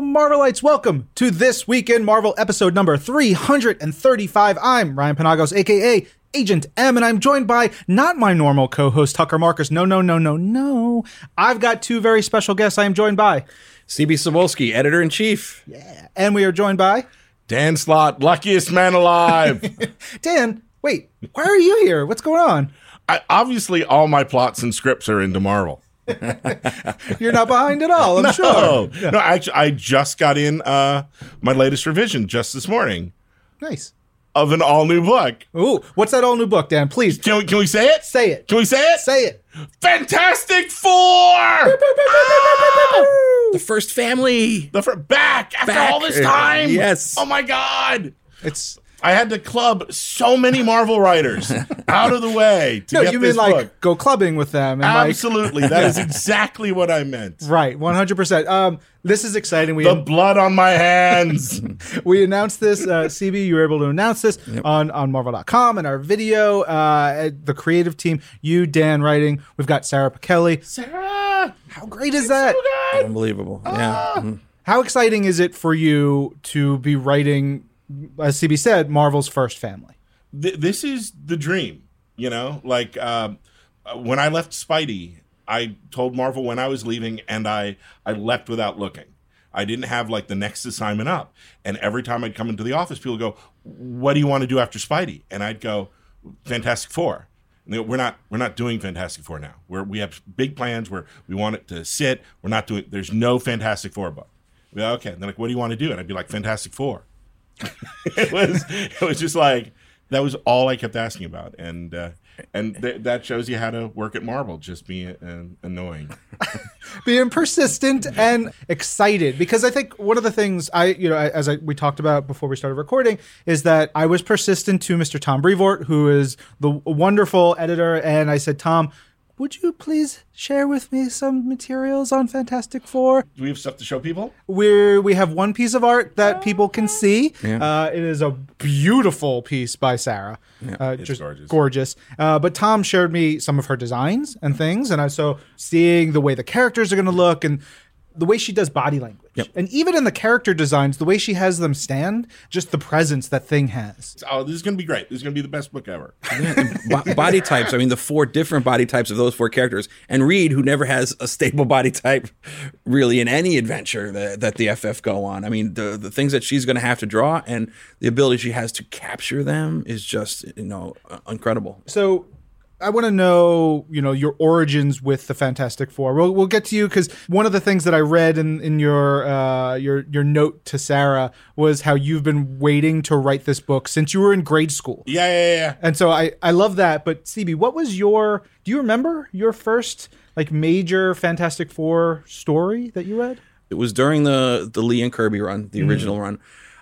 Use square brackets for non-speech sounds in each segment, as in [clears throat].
Hello, Marvelites. Welcome to This Week in Marvel episode number 335. I'm Ryan Penagos, aka Agent M, and I'm joined by not my normal co host, Tucker Marcus. No, no, no, no, no. I've got two very special guests I am joined by. CB Cebulski, editor in chief. Yeah. And we are joined by Dan Slott, luckiest man alive. [laughs] Dan. Wait, why are you here? What's going on? I, obviously, all my plots and scripts are into Marvel. [laughs] You're not behind at all, I'm no, sure. no. Actually, I just got in uh, my latest revision just this morning Nice. of an all new book. Ooh, what's that all new book, Dan? Please Can we, can we say it? say it. Can we say it? Say it. Fantastic Four. The first family. the fr- back after Back. all this time. Yes. Oh my god. It's I had to club so many Marvel writers [laughs] out of the way to no, get you this mean like book. go clubbing with them and like Absolutely, that is [laughs] exactly what I meant. right, one hundred percent. Um, this is exciting. We The blood on my hands. [laughs] we announced this. Uh, CB, you were able to announce this on on Marvel.com and our video. Uh, the creative team, you, Dan, writing. We've got Sara Pichelli. Sarah, How great is that? so good. Unbelievable. Ah. Yeah. Mhm. How exciting is it for you to be writing, as CB said, Marvel's first family? Th- this is the dream. You know, like uh, when I left Spidey, I told Marvel when I was leaving, and I I left without looking. I didn't have like the next assignment up, and every time I'd come into the office, people go, "What do you want to do after Spidey?" And I'd go, "Fantastic Four. We're not we're not doing Fantastic Four now. We're we have big plans where we want it to sit. We're not doing. There's no Fantastic Four book. Okay. And they're like, "What do you want to do?" And I'd be like, "Fantastic Four. [laughs] it was it was just like that was all I kept asking about, and uh, and th- that shows you how to work at Marvel. Just be uh, annoying. [laughs] being persistent and excited because I think one of the things I, you know, as I, we talked about before we started recording, is that I was persistent to Mr. Tom Brevoort, who is the wonderful editor, and I said, Tom, would you please share with me some materials on Fantastic Four? Do we have stuff to show people? We're we have one piece of art that people can see. Uh, it is a beautiful piece by Sarah. Uh, It's just gorgeous. gorgeous. Uh, but Tom shared me some of her designs and things, and I so seeing the way the characters are going to look and the way she does body language, and even in the character designs, the way she has them stand, just the presence that thing has. Oh, this is going to be great. This is going to be the best book ever. Bo- [laughs] body types. I mean, the four different body types of those four characters, and Reed, who never has a stable body type, really in any adventure that, that the FF go on. I mean, the the things that she's going to have to draw and the ability she has to capture them is just you know uh, incredible. So I want to know, you know, your origins with the Fantastic Four. We'll, we'll get to you because one of the things that I read in, in your uh, your your note to Sarah was how you've been waiting to write this book since you were in grade school. Yeah, yeah, yeah. And so I, I love that. But CB, what was your do you remember your first like major Fantastic Four story that you read? It was during the the Lee and Kirby run, the original run.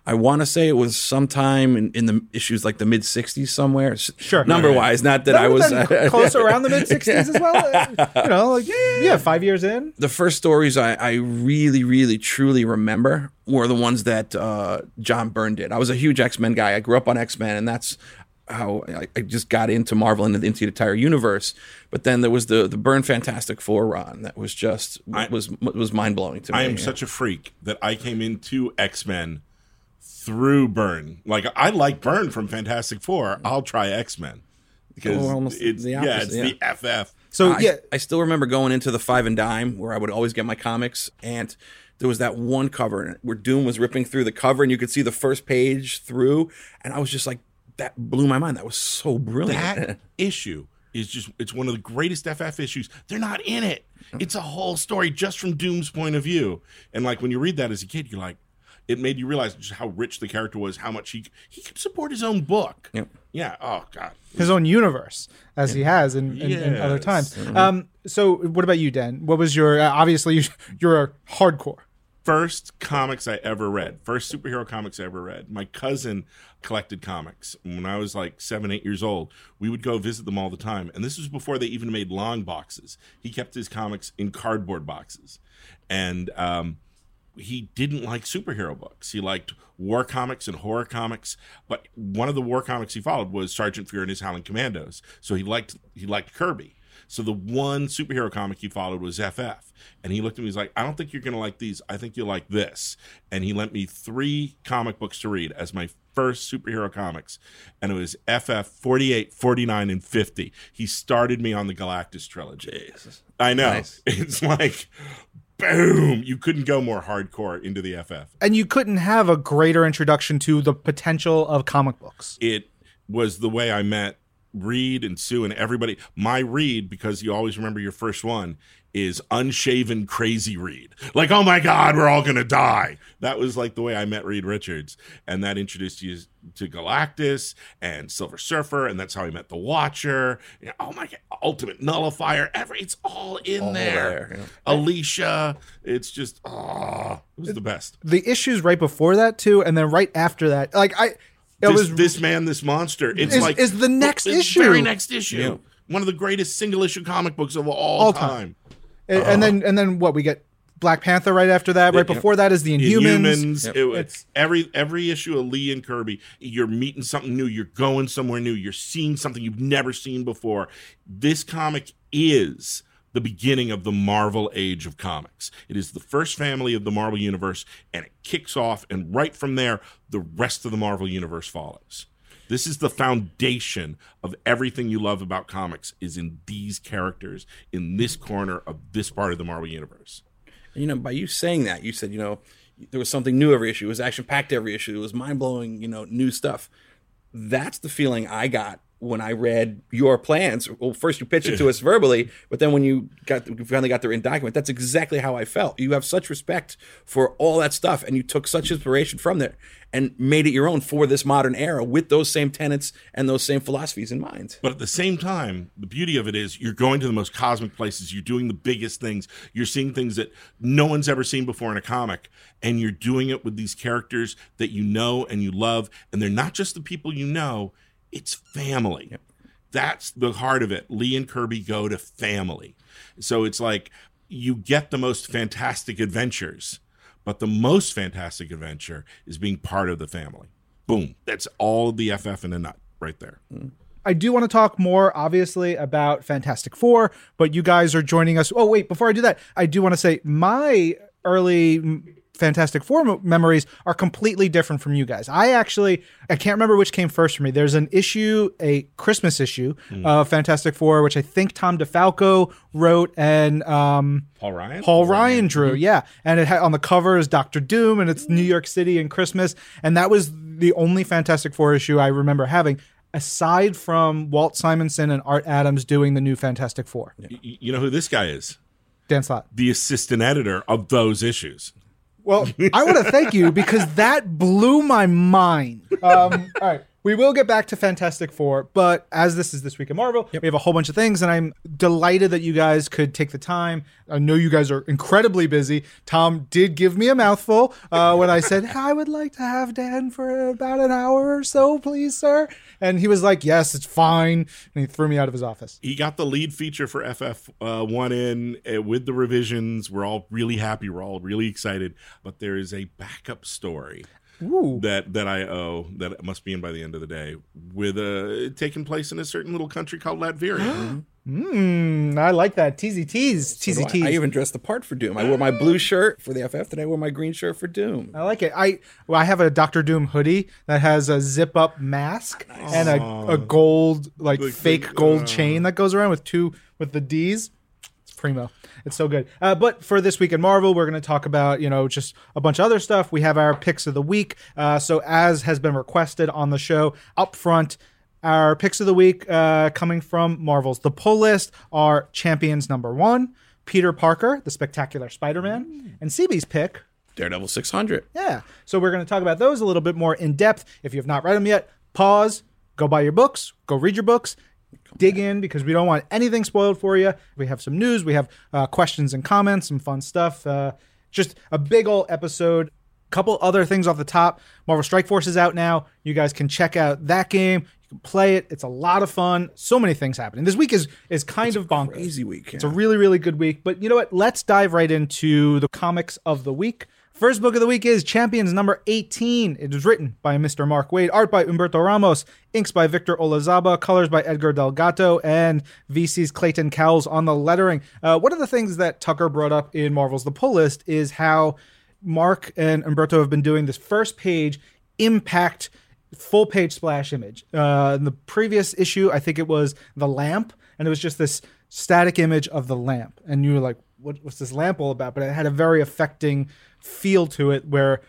I want to say it was sometime in, in the issues like the mid '60s somewhere. Sure. number wise, not that That I was been [laughs] close around the mid '60s as well. [laughs] Uh, You know, like yeah, five years in. the first stories I, I really, really, truly remember were the ones that uh, John Byrne did. I was a huge X Men guy. I grew up on X Men, and that's how I, I just got into Marvel and into the entire universe. But then there was the the Byrne Fantastic Four run that was just I- was was mind blowing to me. I am such a freak that I came into X Men through Byrne. Like I like Byrne from Fantastic Four. I'll try X Men because Oh, it's the yeah, it's opposite, the FF. So I, yeah, I still remember going into the Five and Dime where I would always get my comics, and there was that one cover where Doom was ripping through the cover, and you could see the first page through, and I was just like, that blew my mind. That was so brilliant. That [laughs] issue is just it's one of the greatest FF issues. They're not in it. It's a whole story just from Doom's point of view. And like when you read that as a kid, you're like, it made you realize just how rich the character was, how much he he could support his own book. Yep. Yeah. Oh God. his own universe as he has in, in, in other Yes. times. Um, so what about you, Dan? What was your uh, obviously you, [laughs] you're a hardcore. first comics I ever read, first superhero comics I ever read. My cousin collected comics. When I was like seven, eight years old, we would go visit them all the time. And this was before they even made long boxes. He kept his comics in cardboard boxes. And um, he didn't like superhero books. He liked war comics and horror comics. But one of the war comics he followed was Sergeant Fury and his Howling Commandos. So he liked he liked Kirby. So the one superhero comic he followed was FF. And he looked at me, he's like, I don't think you're going to like these. I think you'll like this. And he lent me three comic books to read as my first superhero comics. And it was FF 48, 49, and 50. He started me on the Galactus trilogy. Jesus. I know. Nice. [laughs] It's like, boom. You couldn't go more hardcore into the FF. And you couldn't have a greater introduction to the potential of comic books. it was the way I met Reed and Sue and everybody. My Reed, because you always remember your first one, is unshaven crazy Reed. Like, oh my God, we're all gonna die. That was like the way I met Reed Richards, and that introduced you to Galactus and Silver Surfer, and that's how he met the Watcher. You know, oh my God, Ultimate Nullifier. Every it's all in All there. there, yeah. Alicia. It's just oh, it was the best. The issues right before that too, and then right after that, like I, it this, was this man, this monster. It's Is- like is the next it's issue. very next issue. Yeah. One of the greatest single issue comic books of all, All time. time. and, and uh-huh. then and then what we get Black Panther right after that. Right Yeah. before that is the Inhumans. Inhumans. Yep. It It's- every every issue of Lee and Kirby. You're meeting something new. You're going somewhere new. You're seeing something you've never seen before. This comic is the beginning of the Marvel age of comics. It is the first family of the Marvel universe, and it kicks off. And right from there, the rest of the Marvel universe follows. This is the foundation of everything you love about comics. Is in these characters in this corner of this part of the Marvel universe. You know, by you saying that, you said, you know, there was something new every issue. It was action packed every issue. It was mind blowing, you know, new stuff. That's the feeling I got when I read your plans. Well, first you pitched it to us verbally, but then when you got you finally got the written document, that's exactly how I felt. You have such respect for all that stuff, and you took such inspiration from there and made it your own for this modern era with those same tenets and those same philosophies in mind. But at the same time, the beauty of it is you're going to the most cosmic places. You're doing the biggest things. You're seeing things that no one's ever seen before in a comic. And you're doing it with these characters that you know and you love. And they're not just the people you know, it's family. That's the heart of it. Lee and Kirby go to family. So it's like you get the most fantastic adventures, but the most fantastic adventure is being part of the family. Boom. That's all the FF in a nut right there. I do want to talk more, obviously, about Fantastic Four, but you guys are joining us. Oh, wait, before I do that, I do want to say my early mm, Fantastic Four mo- memories are completely different from you guys. I actually, I can't remember which came first for me. There's an issue, a Christmas issue of Fantastic Four, which I think Tom DeFalco wrote and um, Paul Ryan? Paul Ryan drew, yeah, and it had on the cover is Doctor Doom, and it's New York City and Christmas, and that was the only Fantastic Four issue I remember having, aside from Walt Simonson and Art Adams doing the new Fantastic Four. You know who this guy is? Dan Slott. The assistant editor of those issues. Well, I want to thank you because that blew my mind. Um, all right. We will get back to Fantastic Four, but as this is This Week in Marvel, we have a whole bunch of things, and I'm delighted that you guys could take the time. I know you guys are incredibly busy. Tom did give me a mouthful uh, when I said, I would like to have Dan for about an hour or so, please, sir. And he was like, Yes, it's fine. And he threw me out of his office. He got the lead feature for FF uh, one in uh, with the revisions. We're all really happy. We're all really excited. But there is a backup story Ooh. that that I owe that must be in by the end of the day, with a taking place in a certain little country called Latveria. Mmm, [gasps] I like that. Teasy tease. Teasy I, tease. I even dressed the part for Doom. I wore my blue shirt for the FF, then I wore my green shirt for Doom. I like it. I well, I have a Doctor Doom hoodie that has a zip up mask and a, a gold like Like fake the- gold uh. chain that goes around with two with the D's. It's primo. It's so good. Uh, but for this week in Marvel, we're going to talk about you know just a bunch of other stuff. We have our picks of the week. Uh, so as has been requested on the show, up front. Our picks of the week uh, coming from Marvel's The Pull List are Champions number one, Peter Parker, the Spectacular Spider Man, and CB's pick, Daredevil 600. yeah. So we're going to talk about those a little bit more in depth. If you have not read them yet, pause, go buy your books, go read your books, dig in because we don't want anything spoiled for you. We have some news, we have uh, questions and comments, some fun stuff. Uh, just a big old episode. Couple other things off the top. Marvel Strike Force is out now. You guys can check out that game. You can play it. It's a lot of fun. So many things happening. This week is is kind of bonkers. Crazy week. It's a really, really good week. But you know what? Let's dive right into the comics of the week. First book of the week is Champions number 18. It is written by Mr. Mark Waid, art by Humberto Ramos, inks by Victor Olazaba, colors by Edgar Delgado, and VC's Clayton Cowles on the lettering. Uh, one of the things that Tucker brought up in Marvel's The Pull List is how Mark and Humberto have been doing this first page impact full page splash image. Uh, in the previous issue, I think it was the lamp, and it was just this static image of the lamp, and you were like, what, "What's this lamp all about?" But it had a very affecting feel to it, where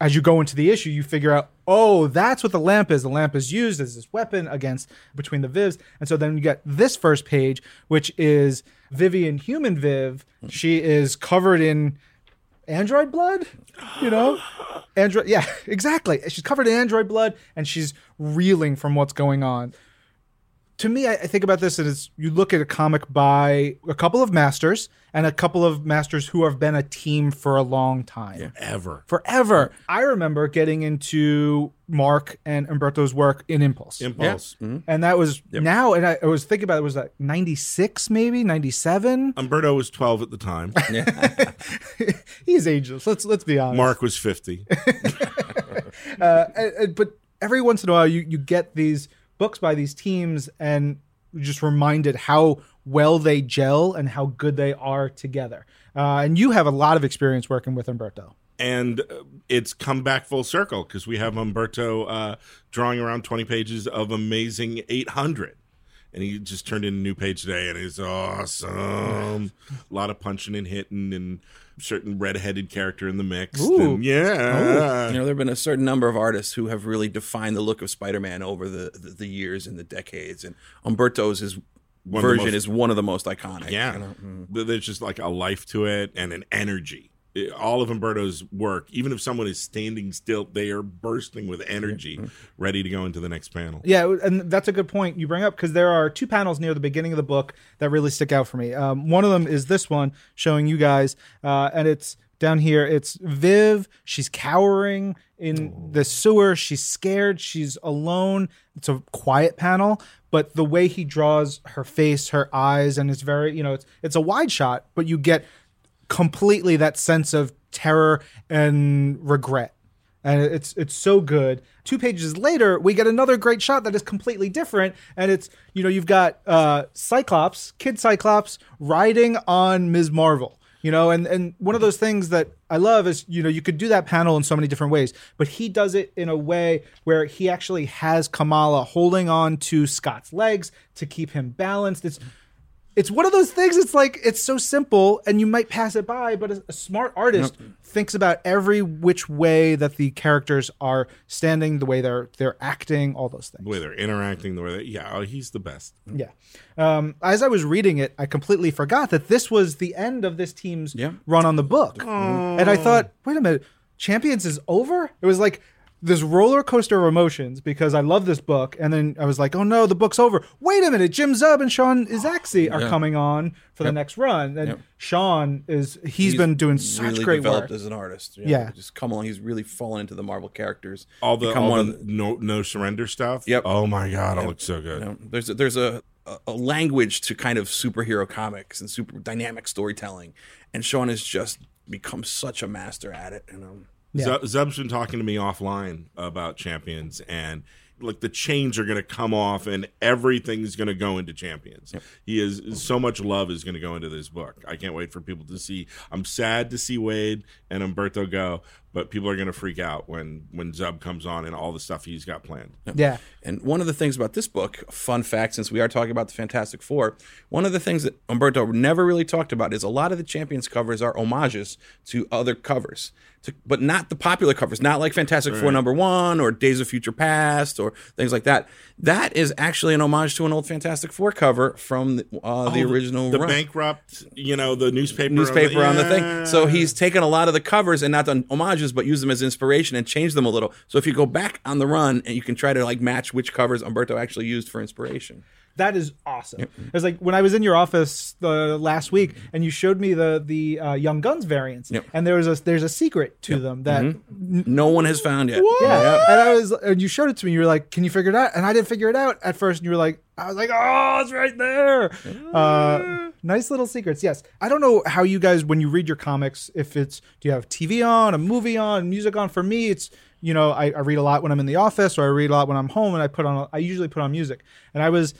as you go into the issue, you figure out, oh, that's what the lamp is. The lamp is used as this weapon against between the Vivs, and so then you get this first page, which is Vivian Human Viv. She is covered in android blood you know android yeah [laughs] exactly she's covered in android blood and she's reeling from what's going on to me i, I think about this as you look at a comic by a couple of masters and a couple of masters who have been a team for a long time. Ever. forever. I remember getting into mark and Humberto's work in impulse. Impulse. and that was now and I, I was thinking about it was like 96 maybe? 97 Humberto was 12 at the time. [laughs] [laughs] he's ageless. Let's let's be honest. Mark was 50. [laughs] uh, and- and- but every once in a while you, you get these books by these teams and just reminded how well they gel and how good they are together uh, and you have a lot of experience working with Humberto and uh, it's come back full circle because we have Humberto uh, drawing around 20 pages of Amazing 800. And he just turned in a new page today, and it's awesome. A lot of punching and hitting, and certain redheaded character in the mix. Ooh. And yeah, You know, there have been a certain number of artists who have really defined the look of Spider-Man over the the, the years and the decades, and Humberto's his of version most- is one of the most iconic. yeah. you know? Mm-hmm. But There's just like a life to it and an energy. All of Humberto's work, even if someone is standing still, they are bursting with energy, ready to go into the next panel. Yeah, and that's a good point you bring up because there are two panels near the beginning of the book that really stick out for me. Um, one of them is this one showing you guys, uh, and it's down here. It's Viv. She's cowering in the sewer. She's scared. She's alone. It's a quiet panel, but the way he draws her face, her eyes, and it's very, you know, it's it's a wide shot, but you get completely that sense of terror and regret and it's it's so good. Two pages later, we get another great shot that is completely different, and it's you know you've got uh, Cyclops, Kid Cyclops, riding on Ms. Marvel. You know, and and one of those things that I love is you know you could do that panel in so many different ways, but he does it in a way where he actually has Kamala holding on to Scott's legs to keep him balanced. It's it's one of those things it's like it's so simple and you might pass it by but a, a smart artist thinks about every which way that the characters are standing the way they're they're acting all those things. The way they're interacting, the way they, yeah, oh, he's the best. yeah. Um, as i was reading it i completely forgot that this was the end of this team's Yeah. run on the book. And i thought wait a minute champions is over? It was like this roller coaster of emotions because I love this book, and then I was like, "Oh no, the book's over." Wait a minute, Jim Zub and Sean Izaakse are Yeah. coming on for the next run, and Yep. Sean is he's been doing such really great developed work. as an artist. you Yeah. just come along. He's really fallen into the Marvel characters. All the, Become all one the of the- no no surrender stuff. Yep. Oh my god, it looks so good. you know, there's a, there's a, a a language to kind of superhero comics and super dynamic storytelling, and Sean has just become such a master at it. You um, know, Yeah. Zub's been talking to me offline about champions and like the chains are going to come off and everything's going to go into champions. He is so much love is going to go into this book. I can't wait for people to see. I'm sad to see Waid and Humberto go, but people are going to freak out when when Zub comes on and all the stuff he's got planned. yeah, And one of the things about this book, fun fact, since we are talking about the Fantastic Four, one of the things that Humberto never really talked about is a lot of the Champions covers are homages to other covers, to, but not the popular covers, not like Fantastic Four number one or Days of Future Past or things like that. That is actually an homage to an old Fantastic Four cover from the, uh, the original Oh, the run. bankrupt, you know, the newspaper newspaper on the thing. Yeah. So he's taken a lot of the covers and not done homages, but use them as inspiration and change them a little. So if you go back on the run and you can try to like match which covers Humberto actually used for inspiration. That is awesome. It's like when I was in your office the last week, and you showed me the the uh, Young Guns variants, Yep. and there was a there's a secret to them that No one has found yet. Yeah. And I was, and you showed it to me. You were like, "Can you figure it out?" And I didn't figure it out at first. And you were like, I was like, oh, it's right there. Uh, nice little secrets. Yes. I don't know how you guys, when you read your comics, if it's, do you have TV on, a movie on, music on? For me, it's, you know, I, I read a lot when I'm in the office or I read a lot when I'm home and I put on, I usually put on music. And I was,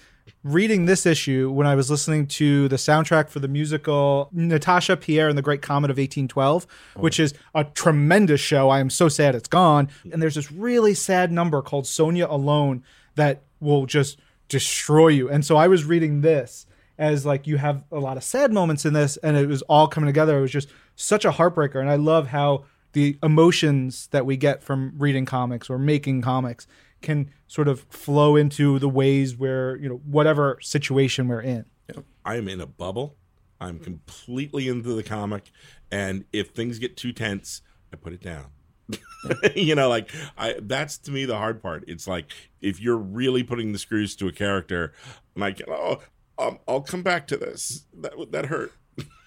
reading this issue when I was listening to the soundtrack for the musical Natasha Pierre and the Great Comet of 1812, which is a tremendous show. I am so sad it's gone. And there's this really sad number called Sonia Alone that will just destroy you. And so I was reading this as like you have a lot of sad moments in this and it was all coming together. It was just such a heartbreaker. And I love how the emotions that we get from reading comics or making comics can sort of flow into the ways where you know whatever situation we're in. I am in a bubble. I'm completely into the comic, and if things get too tense, I put it down. [laughs] you know, like I that's to me the hard part. It's like if you're really putting the screws to a character, I'm like, oh, um, I'll come back to this. That that hurt.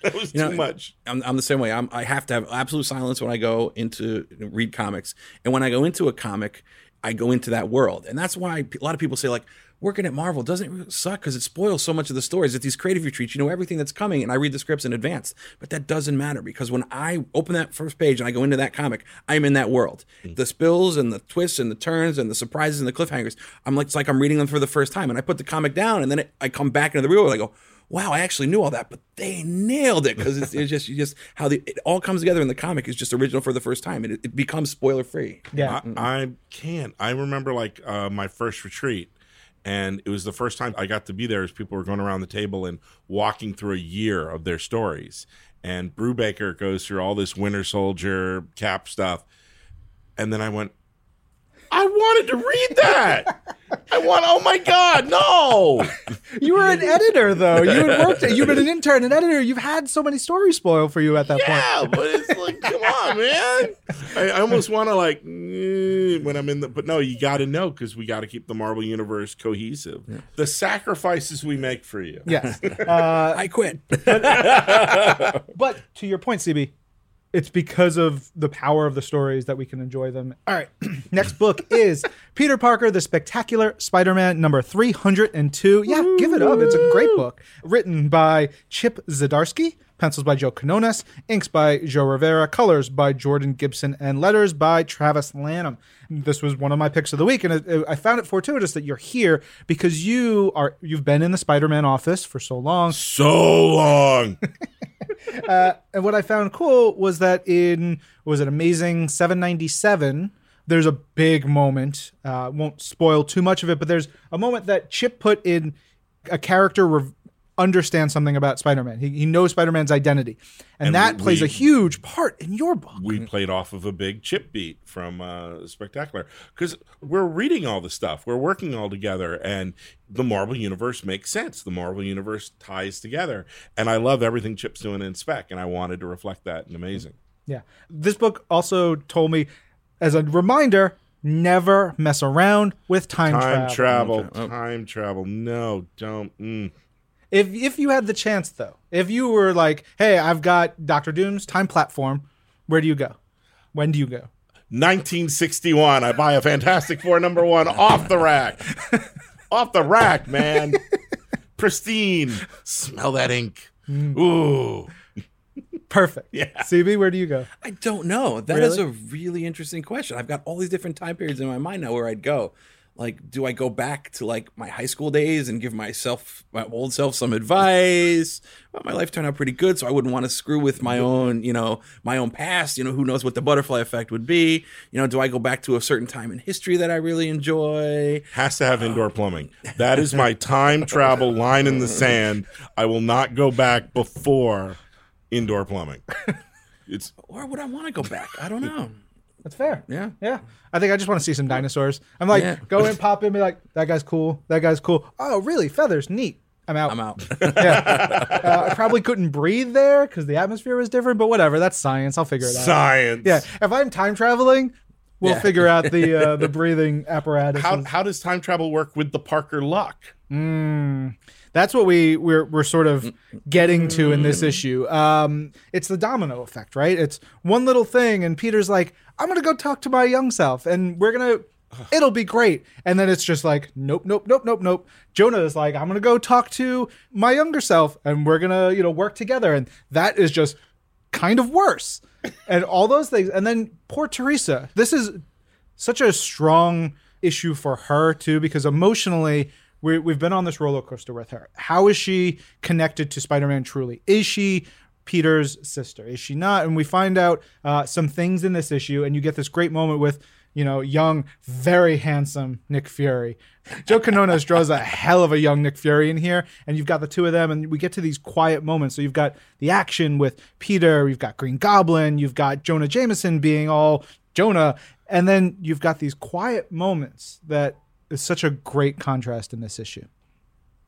[laughs] that was You too know, much. I'm, I'm the same way. I'm, I have to have absolute silence when I go into read comics, and when I go into a comic, I go into that world, and that's why a lot of people say like working at Marvel doesn't suck because it spoils so much of the stories. At these creative retreats, you know everything that's coming, and I read the scripts in advance. But that doesn't matter because when I open that first page and I go into that comic, I'm in that world. Mm. The spills and the twists and the turns and the surprises and the cliffhangers. I'm like it's like I'm reading them for the first time, and I put the comic down, and then it, I come back into the real world. And I go wow, I actually knew all that, but they nailed it because it's, it's just you just how the it all comes together in the comic is just original for the first time. It, it becomes spoiler free. Yeah. I, I can't. I remember like uh, my first retreat, and it was the first time I got to be there as people were going around the table and walking through a year of their stories. And Brubaker goes through all this Winter Soldier cap stuff, and then I went, I wanted to read that. I want. Oh my God, no! You were an editor though. You had worked. You've been an intern, an editor. You've had so many stories spoiled for you at that point. Yeah, but it's like, come on, man. [laughs] I, I almost want to like mm, when I'm in the, but no, you got to know because we got to keep the Marvel universe cohesive. The sacrifices we make for you. Yes. [laughs] Uh, I quit. [laughs] but to your point, CB, it's because of the power of the stories that we can enjoy them. All right. [clears throat] Next book is Peter Parker, The Spectacular Spider Man, number 302. Yeah, give it up. It's a great book. Written by Chip Zdarsky, pencils by Joe Quinones, inks by Joe Rivera, colors by Jordan Gibson, and letters by Travis Lanham. This was one of my picks of the week, and it, it- I found it fortuitous that you're here because you are you've been in the Spider-Man office for so long. So long. [laughs] And what I found cool was that in was it Amazing 797, there's a big moment. Uh, won't spoil too much of it, but there's a moment that Chip put in a character rev- understands something about Spider-Man. He, he knows Spider-Man's identity, and, And that we- plays a huge part in your book. we played off of a big chip beat from uh, Spectacular because we're reading all the stuff, we're working all together, and the Marvel universe makes sense. The Marvel universe ties together, and I love everything Chip's doing in Spec, and I wanted to reflect that in Amazing. Yeah. This book also told me, as a reminder, never mess around with time, travel. Time travel. travel, time travel. No, don't. Mm. If if you had the chance though, if you were like, "Hey, I've got Doctor Doom's time platform," where do you go? When do you go? 1961. I buy a Fantastic Four number one off the rack. [laughs] off the rack, man. Pristine. Smell that ink. Mm. Ooh. Perfect. [laughs] Yeah. CB, where do you go? I don't know. That is Really? a really interesting question. I've got all these different time periods in my mind now where I'd go. Like, do I go back to like my high school days and give myself, my old self, some advice? Well, my life turned out pretty good, so I wouldn't want to screw with my own, you know, my own past. You know, who knows what the butterfly effect would be? You know, do I go back to a certain time in history that I really enjoy? Has to have indoor um, plumbing. That is my time travel line in the [laughs] sand. I will not go back before indoor plumbing. [laughs] It's Or would I want to go back? I don't know. That's fair. Yeah. Yeah. I think I just want to see some dinosaurs. I'm like, Yeah. go in, pop in, be like, that guy's cool. That guy's cool. Oh, really? Feathers. Neat. I'm out. I'm out. [laughs] Uh, I probably couldn't breathe there because the atmosphere was different, but whatever. That's science. I'll figure it out. science. Yeah. If I'm time traveling, we'll Yeah. figure out the uh, [laughs] the breathing apparatus. How, how does time travel work with the Parker luck? That's what we we're we're sort of getting to in this issue. Um, it's the domino effect, right? It's one little thing, and Peter's like, "I'm gonna go talk to my young self," and we're gonna it'll be great. And then it's just like, nope, nope, nope, nope, nope. Jonah is like, I'm gonna go talk to my younger self, and we're gonna, you know, work together. And that is just kind of worse. [laughs] and all those things. And then poor Teresa. This is such a strong issue for her too, because emotionally. We, we've been on this roller coaster with her. How is she connected to Spider-Man truly? Is she Peter's sister? Is she not? And we find out uh, some things in this issue, and you get this great moment with you know young, very handsome Nick Fury. Joe Quinones draws a hell of a young Nick Fury in here, and you've got the two of them, and we get to these quiet moments. So you've got the action with Peter, you've got Green Goblin, you've got Jonah Jameson being all Jonah, and then you've got these quiet moments that is such a great contrast in this issue.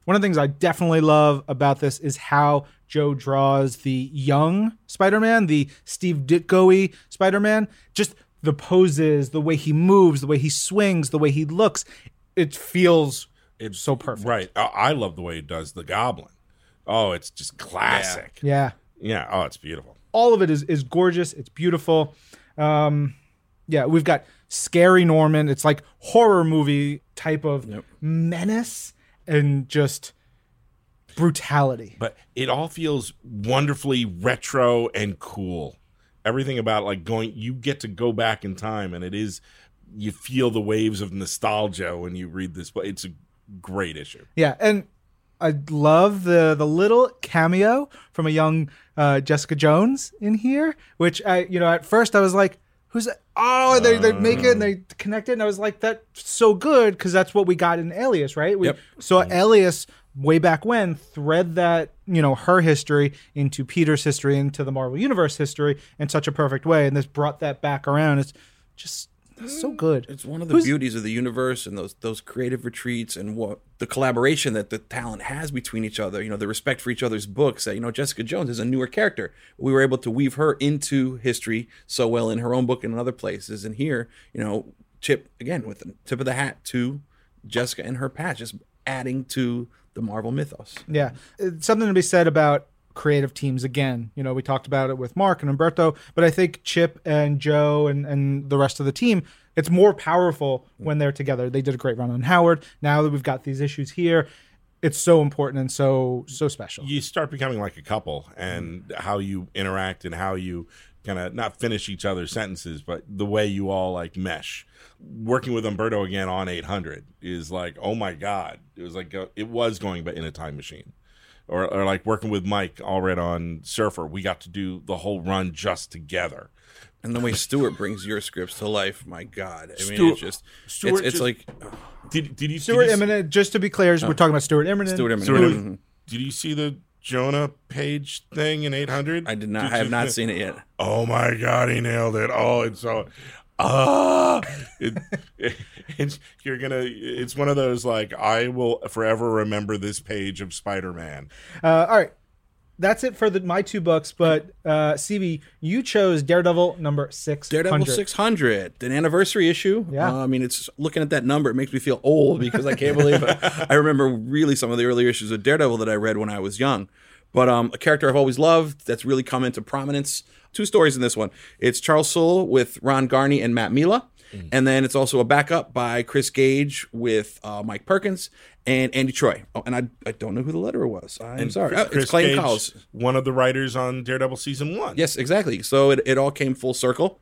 One of the things I definitely love about this is how Joe draws the young Spider-Man, the Steve Ditko Spider-Man. Just the poses, the way he moves, the way he swings, the way he looks. It feels It's so perfect. Right. I, love the way it does the Goblin. Oh, it's just classic. Yeah. Yeah. Oh, it's beautiful. All of it is is gorgeous. It's beautiful. Um, yeah, we've got scary Norman. It's like horror movie type of menace and just brutality. But it all feels wonderfully retro and cool. Everything about like going, you get to go back in time, and it is, you feel the waves of nostalgia when you read this. But it's a great issue. Yeah, and I love the the little cameo from a young uh, Jessica Jones in here, which I you know at first I was like, who's? Oh, they they uh, make it and they connect it, and I was like, that's so good because that's what we got in Alias, right? We, Yep. So Alias way back when thread that you know her history into Peter's history into the Marvel Universe history in such a perfect way, and this brought that back around. It's just so good. It's one of the Who's- beauties of the universe and those those creative retreats and what the collaboration that the talent has between each other. You know, the respect for each other's books. That you know, Jessica Jones is a newer character. We were able to weave her into history so well in her own book and in other places. And here, you know, Chip again with the tip of the hat to Jessica and her past, just adding to the Marvel mythos. Yeah, it's something to be said about creative teams again. You know, we talked about it with Mark and Humberto, but I think Chip and Joe and, and the rest of the team, it's more powerful when they're together. They did a great run on Howard. Now that we've got these issues here, it's so important and so so special. You start becoming like a couple, and how you interact and how you kind of not finish each other's sentences, but the way you all like mesh. Working with Humberto again on 800 is like, oh my god, it was like a, it was going but in a time machine. Or, or like working with Mike Allred on Surfer, we got to do the whole run just together. And the way Stuart brings your scripts to life, my God! I mean, Stuart- it's just Stuart it's, it's just- like Did did you Stuart did you, Immonen, just to be clear, we're talking about Stuart Immonen. Stuart Immonen. Stuart Mhm. Did you see the Jonah page thing in 800? I did not. I have not seen it yet. Oh my god, he nailed it! Oh, it's so ah, it, [laughs] it's you're gonna. It's one of those like I will forever remember this page of Spider-Man. Uh, all right. That's it for the, my two books, but uh, CB, you chose Daredevil number six. Daredevil 600, an anniversary issue. Yeah. Uh, I mean, it's looking at that number, it makes me feel old because I can't believe it. [laughs] I remember really some of the earlier issues of Daredevil that I read when I was young. But um, a character I've always loved that's really come into prominence. Two stories in this one. It's Charles Soule with Ron Garney and Matt Milla. And then it's also a backup by Chris Gage with uh, Mike Perkins and Andy Troy. Oh, and I, I don't know who the letterer was. I'm sorry. Oh, it's Clayton Gage, Cowles. one of the writers on Daredevil season one. Yes, exactly. So it, it all came full circle.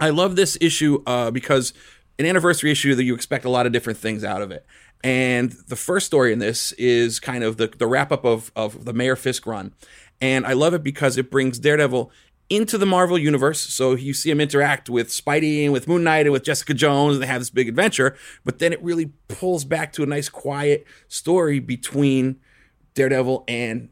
I love this issue uh, because an anniversary issue that you expect a lot of different things out of it. And the first story in this is kind of the, the wrap up of, of the Mayor Fisk run. And I love it because it brings Daredevil into the Marvel universe. So you see him interact with Spidey and with Moon Knight and with Jessica Jones, and they have this big adventure. But then it really pulls back to a nice, quiet story between Daredevil and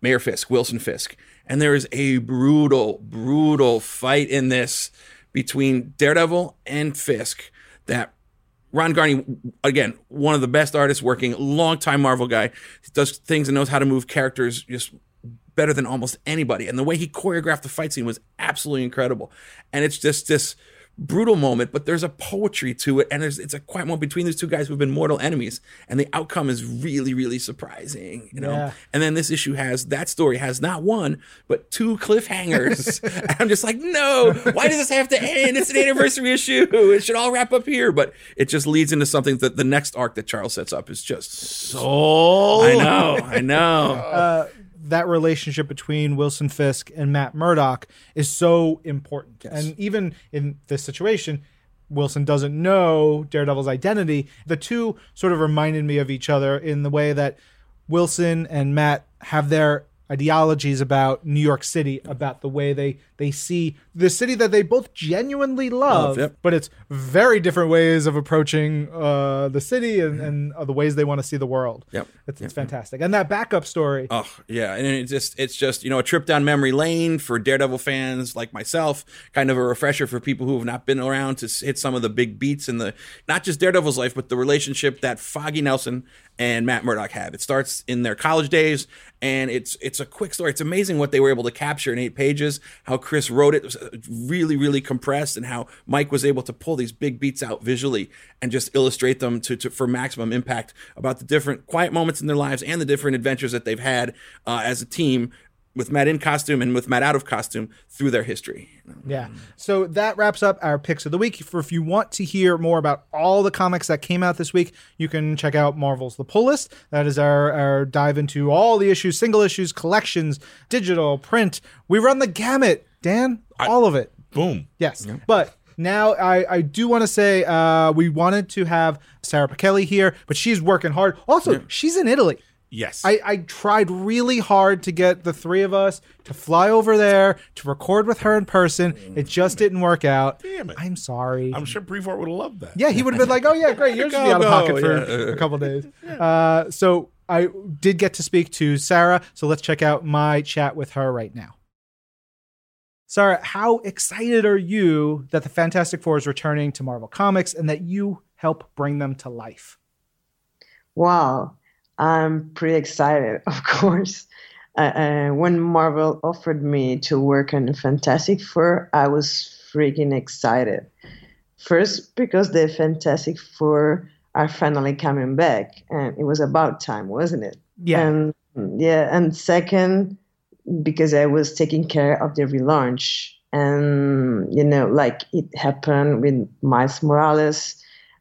Mayor Fisk, Wilson Fisk. And there is a brutal, brutal fight in this between Daredevil and Fisk that Ron Garney, again, one of the best artists working, longtime Marvel guy, does things and knows how to move characters just better than almost anybody. And the way he choreographed the fight scene was absolutely incredible. And it's just this brutal moment, but there's a poetry to it, and there's it's a quiet moment between these two guys who've been mortal enemies, and the outcome is really, really surprising, you know. Yeah. And then this issue has that story has not one but two cliffhangers. [laughs] and I'm just like, no, why does this have to end? It's an anniversary issue. It should all wrap up here, but it just leads into something that the next arc that Charles sets up is just. so. I know, I know. Uh, that relationship between Wilson Fisk and Matt Murdock is so important. And even in this situation, Wilson doesn't know Daredevil's identity. The two sort of reminded me of each other in the way that Wilson and Matt have their ideologies about New York City, about the way they they see the city that they both genuinely love, Love, yep. but it's very different ways of approaching uh, the city and, and uh, the ways they want to see the world. Yep. It's, it's fantastic. And that backup story, Oh yeah, and it's just it's just you know a trip down memory lane for Daredevil fans like myself, kind of a refresher for people who have not been around to hit some of the big beats in the not just Daredevil's life, but the relationship that Foggy Nelson and Matt Murdock have. It starts in their college days, and it's it's a quick story. It's amazing what they were able to capture in eight pages. How Chris wrote it, it really really compressed, and how Mike was able to pull these big beats out visually and just illustrate them to, to for maximum impact about the different quiet moments in their lives and the different adventures that they've had uh, as a team with Matt in costume and with Matt out of costume through their history. Yeah. So that wraps up our picks of the week. For if you want to hear more about all the comics that came out this week, you can check out Marvel's The Pull List. That is our, our dive into all the issues, single issues, collections, digital, print. We run the gamut, Dan, all of it. Boom. Yes. But now I, I do want to say uh, we wanted to have Sara Pichelli here, but she's working hard. Also, she's in Italy. Yes. I, I tried really hard to get the three of us to fly over there to record with her in person. It just didn't work out. Damn it. I'm sorry. I'm sure Brevoort would have loved that. yeah, he would have been like, "Oh yeah, great, yours should be Go, out of pocket for yeah. a couple [laughs] days." Uh, so I did get to speak to Sarah. So let's check out my chat with her right now. Sarah, how excited are you that the Fantastic Four is returning to Marvel Comics and that you help bring them to life? Wow, I'm pretty excited, [laughs] of course. Uh, uh, when Marvel offered me to work on Fantastic Four, I was freaking excited. First, because the Fantastic Four are finally coming back, and it was about time, wasn't it? Yeah. And yeah, and second, because I was taking care of the relaunch, and you know, like it happened with Miles Morales.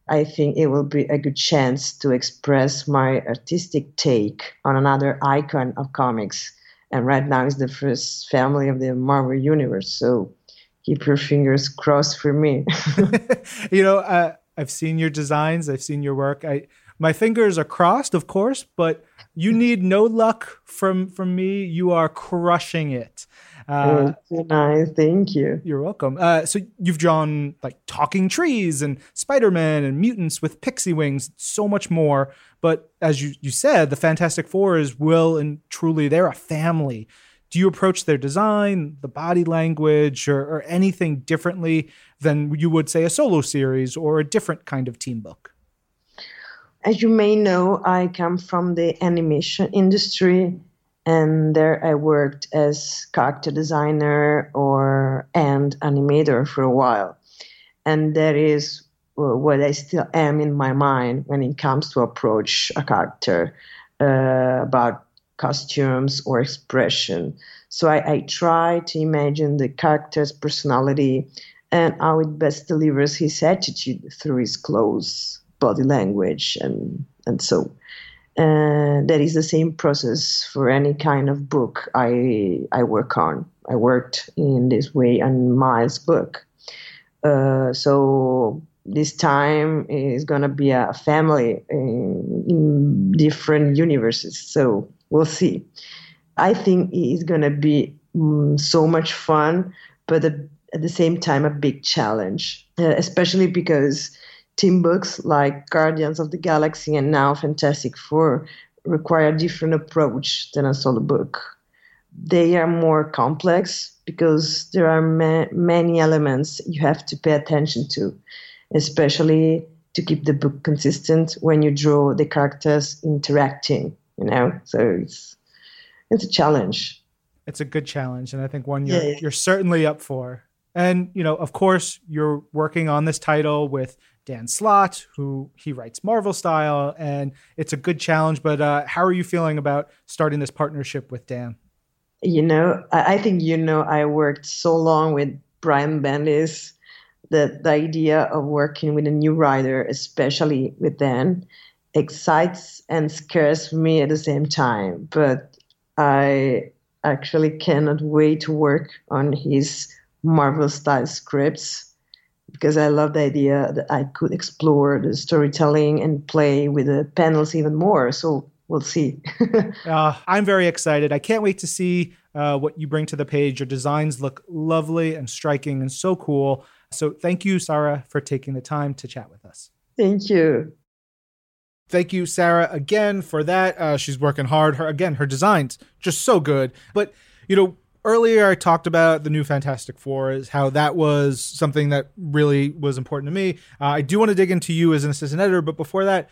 I think it will be a good chance to express my artistic take on another icon of comics. And right now is the first family of the Marvel Universe. So keep your fingers crossed for me. [laughs] you know, uh, I've seen your designs, I've seen your work. I my fingers are crossed, of course, but you [laughs] need no luck from from me. You are crushing it. Uh, nice. Thank you. You're welcome. Uh, so you've drawn like talking trees and Spider-Man and mutants with pixie wings, so much more. But as you, you said, the Fantastic Four is will and truly they're a family. Do you approach their design, the body language, or, or anything differently than you would say a solo series or a different kind of team book? As you may know, I come from the animation industry, and there I worked as character designer or and animator for a while, and that is uh, what I still am in my mind when it comes to approach a character uh, about costumes or expression. So I, I try to imagine the character's personality and how it best delivers his attitude through his clothes, body language, and and so. And that is the same process for any kind of book I I work on. I worked in this way on Miles' book. Uh, so this time is gonna be a family in, in different universes. So we'll see. I think it's gonna be mm, so much fun, but at the same time a big challenge, uh, especially because team books like Guardians of the Galaxy and now Fantastic Four require a different approach than a solo book. They are more complex because there are ma- many elements you have to pay attention to, especially to keep the book consistent when you draw the characters interacting. You know, so it's it's a challenge. It's a good challenge, and I think one you're Yeah. you're certainly up for. And, you know, of course, you're working on this title with Dan Slott, who he writes Marvel style, and it's a good challenge. But uh, how are you feeling about starting this partnership with Dan? You know, I, think you know I worked so long with Brian Bendis that the idea of working with a new writer, especially with Dan, excites and scares me at the same time. But I actually cannot wait to work on his Marvel style scripts because I love the idea that I could explore the storytelling and play with the panels even more. So we'll see. uh, [laughs] I'm very excited. I can't wait to see uh, what you bring to the page. Your designs look lovely and striking and so cool. So thank you, Sara, for taking the time to chat with us. Thank you. Thank you, Sara, again for that. Uh, she's working hard. Her again, her designs just so good. But you know, earlier I talked about the new Fantastic Four, is how that was something that really was important to me. Uh, I do want to dig into you as an assistant editor, but before that,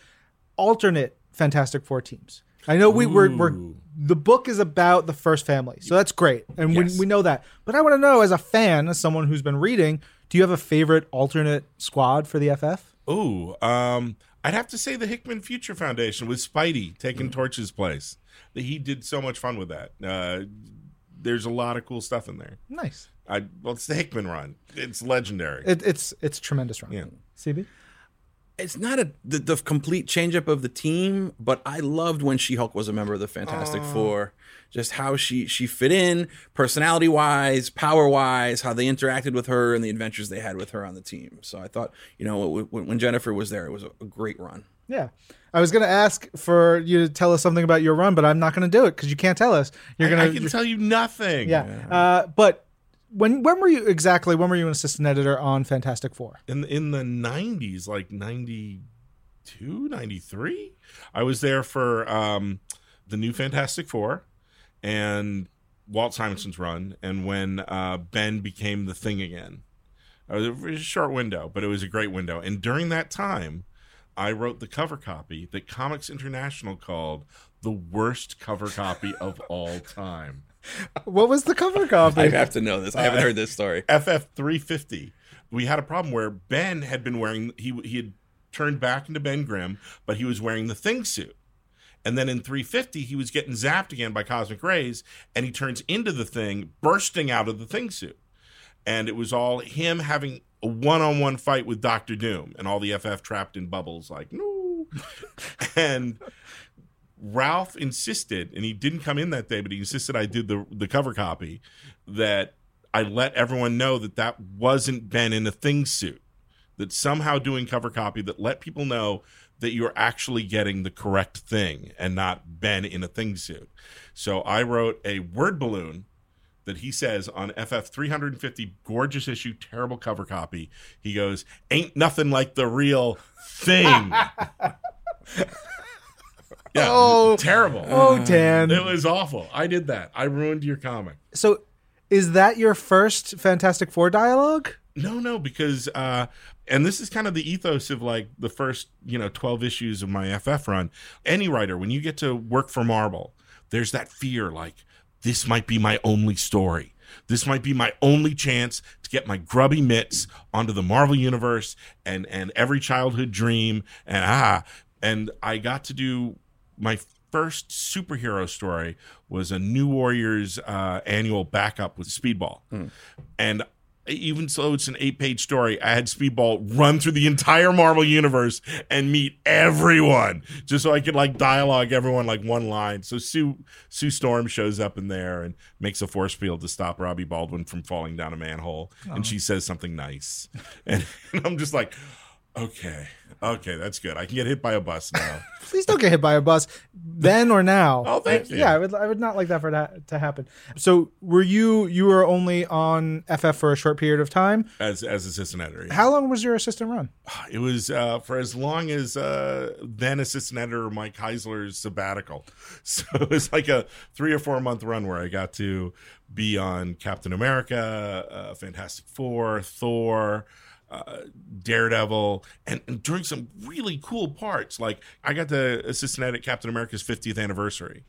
alternate Fantastic Four teams. I know we were, we're the book is about the first family, so that's great, and yes. we we know that. But I want to know, as a fan, as someone who's been reading, do you have a favorite alternate squad for the FF? Ooh, um, I'd have to say the Hickman Future Foundation with Spidey taking mm. Torch's place. He did so much fun with that. Uh, there's a lot of cool stuff in there. Nice. I well, it's the Hickman run. It's legendary. It, it's it's tremendous run. Yeah. CB. It's not a the, the complete changeup of the team, but I loved when She Hulk was a member of the Fantastic uh, Four. Just how she she fit in, personality wise, power wise, how they interacted with her, and the adventures they had with her on the team. So I thought, you know, when Jennifer was there, it was a great run. Yeah. I was going to ask for you to tell us something about your run, but I'm not going to do it because you can't tell us. You're going to. I can tell you nothing. Yeah. yeah. Uh, but when when were you exactly? When were you an assistant editor on Fantastic Four? In in the 90s, like 92, 93. I was there for um, the new Fantastic Four and Walt Simonson's run, and when uh, Ben became the thing again. It was a short window, but it was a great window. And during that time, I wrote the cover copy that Comics International called the worst cover copy of [laughs] all time. What was the cover copy? [laughs] I have to know this. I haven't uh, heard this story. FF 350. We had a problem where Ben had been wearing he he had turned back into Ben Grimm, but he was wearing the thing suit. And then in 350, he was getting zapped again by cosmic rays, and he turns into the thing, bursting out of the thing suit. And it was all him having a one-on-one fight with Doctor Doom, and all the FF trapped in bubbles, like no. [laughs] and Ralph insisted, and he didn't come in that day, but he insisted I did the the cover copy that I let everyone know that that wasn't Ben in a thing suit. That somehow doing cover copy that let people know that you're actually getting the correct thing and not Ben in a thing suit. So I wrote a word balloon that he says on FF 350, gorgeous issue, terrible cover copy. He goes, Ain't nothing like the real thing. [laughs] yeah, oh, terrible. Oh, Dan. It was awful. I did that. I ruined your comic. So, is that your first Fantastic Four dialogue? No, no, because uh, and this is kind of the ethos of like the first, you know, 12 issues of my FF run. Any writer, when you get to work for Marvel, there's that fear like this might be my only story. This might be my only chance to get my grubby mitts onto the Marvel universe and and every childhood dream and ah and I got to do my first superhero story was a New Warriors uh, annual backup with Speedball, mm. and even though it's an eight page story, I had Speedball run through the entire Marvel universe and meet everyone just so I could like dialogue everyone like one line. So Sue Sue Storm shows up in there and makes a force field to stop Robbie Baldwin from falling down a manhole. Oh. And she says something nice. And, [laughs] and I'm just like, Okay. Okay, that's good. I can get hit by a bus now. [laughs] Please don't get hit by a bus then or now. oh, thank you. Yeah, I would I would not like that for that to happen. So, were you you were only on FF for a short period of time as as assistant editor? Yeah. How long was your assistant run? [sighs] It was uh, for as long as uh, then assistant editor Mike Heisler's sabbatical. [laughs] So it was like a 3 or 4 month run where I got to be on Captain America, uh, Fantastic Four, Thor, uh, Daredevil, and, and during some really cool parts. Like I got to assistant edit Captain America's 50th anniversary,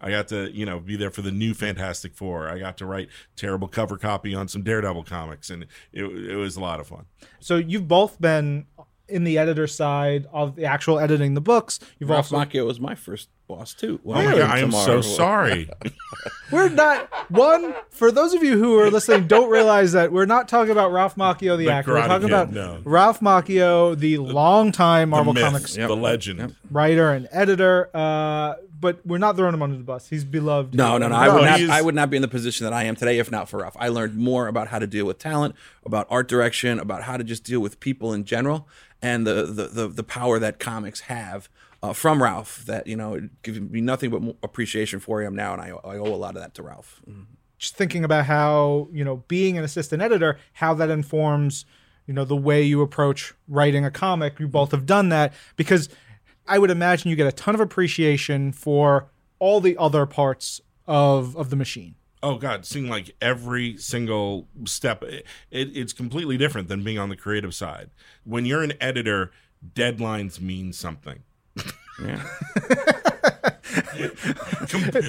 I got to, you know, be there for the new Fantastic Four. I got to write terrible cover copy on some Daredevil comics, and it, it was a lot of fun. So you've both been in the editor side of the actual editing the books. You've Ralph also Macchio was my first boss too. Well, Oh my I'm God, I am so sorry. [laughs] we're not one for those of you who are listening don't realize that we're not talking about Ralph Macchio the, The actor. We're talking Kid, about no. Ralph Macchio, the longtime Marvel the myth, Comics the legend. writer and editor. Uh, but we're not throwing him under the bus. He's beloved. No, no, no. I would not. I would not be in the position that I am today if not for Ralph. I learned more about how to deal with talent, about art direction, about how to just deal with people in general, and the the the, the power that comics have uh, from Ralph. That you know, it gives me nothing but mo- appreciation for him now, and I, I owe a lot of that to Ralph. just thinking about how you know being an assistant editor how that informs you know the way you approach writing a comic you both have done that because i would imagine you get a ton of appreciation for all the other parts of of the machine Oh God, seeing like every single step, it, it's completely different than being on the creative side. When you're an editor, deadlines mean something. Yeah. [laughs]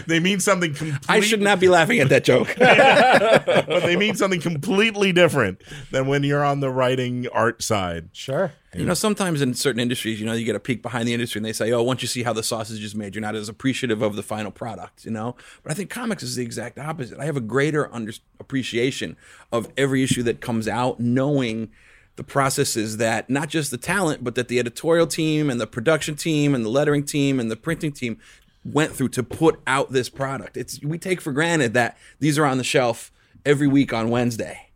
They mean something completely. I should not be laughing at that joke. [laughs] but they mean something completely different than when you're on the writing art side. sure You know, sometimes in certain industries, you know, you get a peek behind the industry and they say, oh, once you see how the sausage is made, you're not as appreciative of the final product, you know? But I think comics is the exact opposite. I have a greater under- appreciation of every issue that comes out, knowing the processes that not just the talent, but that the editorial team and the production team and the lettering team and the printing team went through to put out this product. It's we take for granted that these are on the shelf every week on Wednesday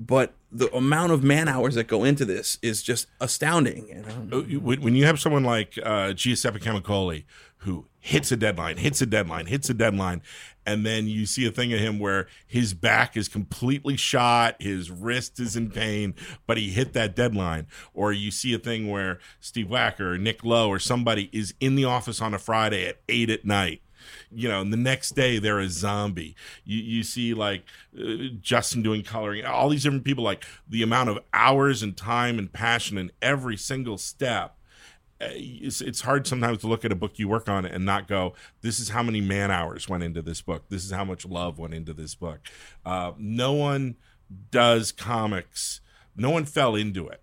but the amount of man hours that go into this is just astounding. You know? Uh, When when you have someone like uh, Giuseppe Camuncoli who hits a deadline, hits a deadline, hits a deadline, and then you see a thing of him where his back is completely shot, his wrist is in pain, but he hit that deadline. Or you see a thing where Steve Wacker or Nick Lowe or somebody is in the office on a Friday at eight at night you know, and the next day they're a zombie. You you see like uh, Justin doing coloring, all these different people. Like the amount of hours and time and passion in every single step. Uh, It's, it's hard sometimes to look at a book you work on and not go, "This is how many man hours went into this book. This is how much love went into this book." Uh, no one does comics. No one fell into it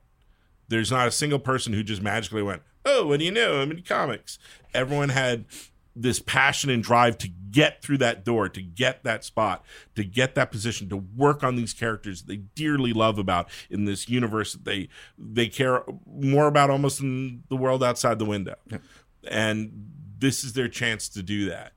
there's not a single person who just magically went, "Oh, what do you know? I'm in comics." Everyone had this passion and drive to get through that door, to get that spot, to get that position, to work on these characters they dearly love about in this universe that they they care more about almost than the world outside the window. And this is their chance to do that.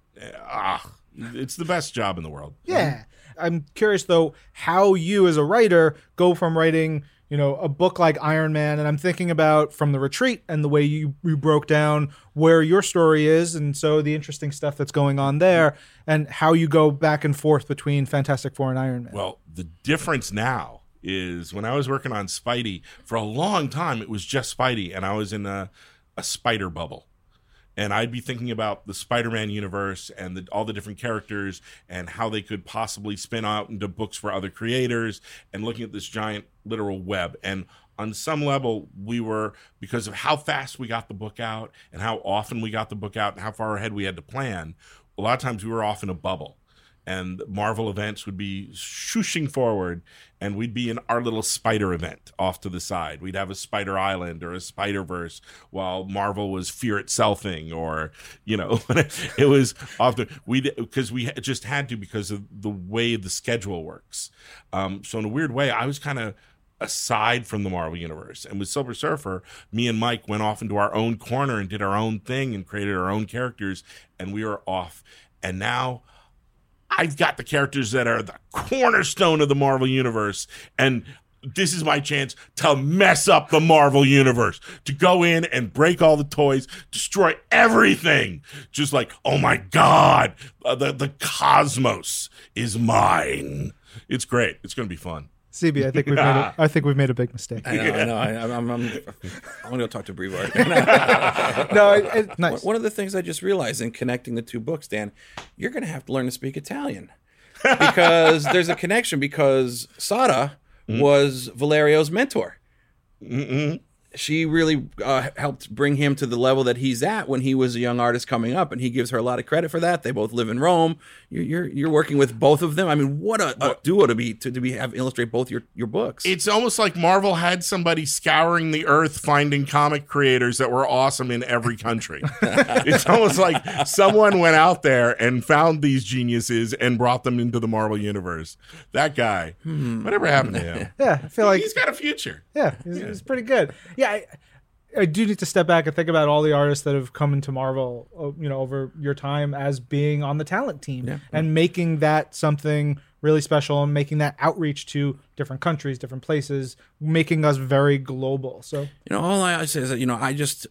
Ah, it's the best job in the world. yeah i'm curious though how you as a writer go from writing you know a book like iron man and i'm thinking about from the retreat and the way you, you broke down where your story is and so the interesting stuff that's going on there and how you go back and forth between fantastic four and iron man Well, the difference now is when I was working on Spidey for a long time, it was just Spidey, and I was in a, a spider bubble. And I'd be thinking about the Spider-Man universe and the, all the different characters and how they could possibly spin out into books for other creators, and looking at this giant literal web. And on some level, we were because of how fast we got the book out and how often we got the book out and how far ahead we had to plan. A lot of times we were off in a bubble and Marvel events would be shooshing forward, and we'd be in our little spider event off to the side. We'd have a Spider Island or a Spider Verse, while Marvel was Fear Itselfing, or you know, [laughs] it was off the we because we just had to because of the way the schedule works. Um, so in a weird way, I was kind of aside from the Marvel universe. And with Silver Surfer, me and Mike went off into our own corner and did our own thing and created our own characters, and we were off. And now I've got the characters that are the cornerstone of the Marvel universe, and this is my chance to mess up the Marvel universe, to go in and break all the toys, destroy everything. Just like, oh my God, uh, the the cosmos is mine. It's great. It's going to be fun. Cb i think we've made a, i think we've made a big mistake I know, I know. I, I'm, I'm, I'm, I'm going to go talk to Brevoort. [laughs] no it, it, nice One of the things I just realized in connecting the two books, Dan, you're going to have to learn to speak Italian because there's a connection. Because Sara mm-hmm. was Valerio's mentor. Mm-hmm. She really uh, helped bring him to the level that he's at when he was a young artist coming up, and he gives her a lot of credit for that. They both live in Rome. You're you're, you're working with both of them. I mean, what a, a duo to be to, to be have illustrate both your your books. It's almost like Marvel had somebody scouring the earth finding comic creators that were awesome in every country. [laughs] it's almost like someone went out there and found these geniuses and brought them into the Marvel universe. That guy, whatever happened to him? Yeah, I feel like He's got a future. yeah, he's, he's pretty good. Yeah, I, I do need to step back and think about all the artists that have come into Marvel, uh, you know, over your time as being on the talent team and making that something really special and making that outreach to different countries, different places, making us very global. So You know, all I say is that, you know, I just,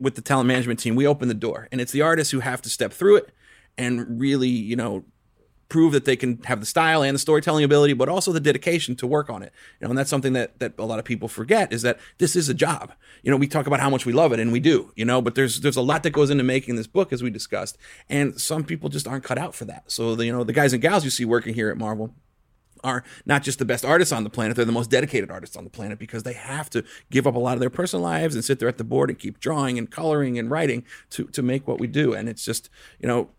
with the talent management team, we open the door and it's the artists who have to step through it and really, you know, prove that they can have the style and the storytelling ability, but also the dedication to work on it. You know, and that's something that, that a lot of people forget is that this is a job. You know, we talk about how much we love it and we do, you know, but there's, there's a lot that goes into making this book as we discussed. And some people just aren't cut out for that. So the, you know, the guys and gals you see working here at Marvel, are not just the best artists on the planet, they're the most dedicated artists on the planet because they have to give up a lot of their personal lives and sit there at the board and keep drawing and coloring and writing to, to make what we do. And it's just, you know,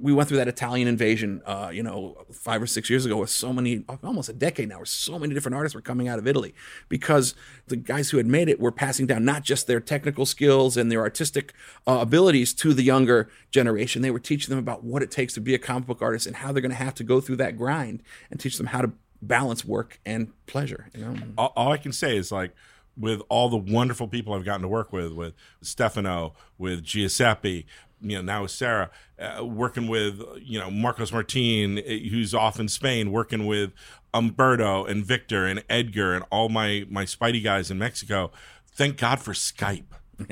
we went through that Italian invasion, uh, you know, five or six years ago with so many, almost a decade now, where so many different artists were coming out of Italy because the guys who had made it were passing down not just their technical skills and their artistic uh, abilities to the younger generation. They were teaching them about what it takes to be a comic book artist and how they're going to have to go through that grind and teach them how to balance work and pleasure. You know, all, all I can say is like with all the wonderful people I've gotten to work with, with Stefano, with Giuseppe, you know, now with Sara, uh, working with, you know, Marcos Martin, uh, who's off in Spain, working with Humberto and Victor and Edgar and all my, my Spidey guys in Mexico. Thank God for Skype. [laughs]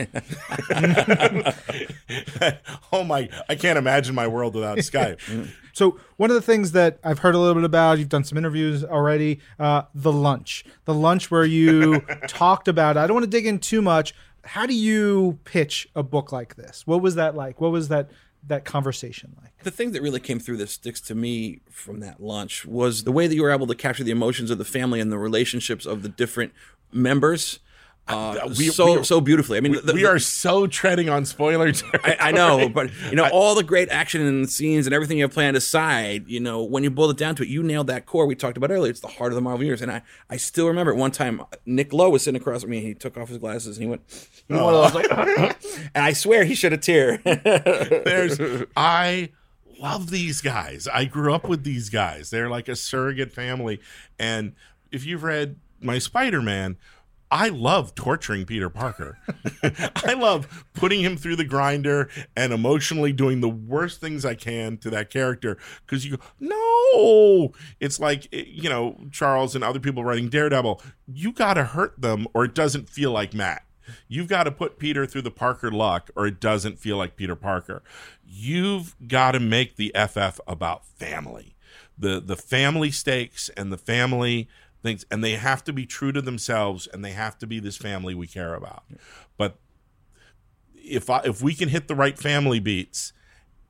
oh my, I can't imagine my world without Skype. [laughs] So one of the things that I've heard a little bit about, you've done some interviews already, uh, the lunch, the lunch where you [laughs] talked about. I don't want to dig in too much. How do you pitch a book like this? What was that like? What was that that conversation like? the thing that really came through that sticks to me from that lunch was the way that you were able to capture the emotions of the family and the relationships of the different members. Uh, we- so we- so beautifully. I mean, the- we the- are so treading on spoiler [laughs] territory. I, I know, but you know, all the great action and scenes and everything you have planned aside, you know, when you boil it down to it, you nailed that core we talked about earlier. It's the heart of the Marvel universe, and I, I still remember one time Nick Lowe was sitting across from me. and He took off his glasses and he went, went one of those like, [laughs] and I swear he shed a tear. [laughs] There's I love these guys. I grew up with these guys. They're like a surrogate family. And if you've read my Spider-Man, I love torturing Peter Parker. [laughs] I love putting him through the grinder and emotionally doing the worst things I can to that character because you go, no. It's like, eh, you know, Charles and other people writing Daredevil, you got to hurt them or it doesn't feel like Matt. You've got to put Peter through the Parker luck or it doesn't feel like Peter Parker. You've got to make the FF about family. The the family stakes and the family things and they have to be true to themselves and they have to be this family we care about. But if I, if we can hit the right family beats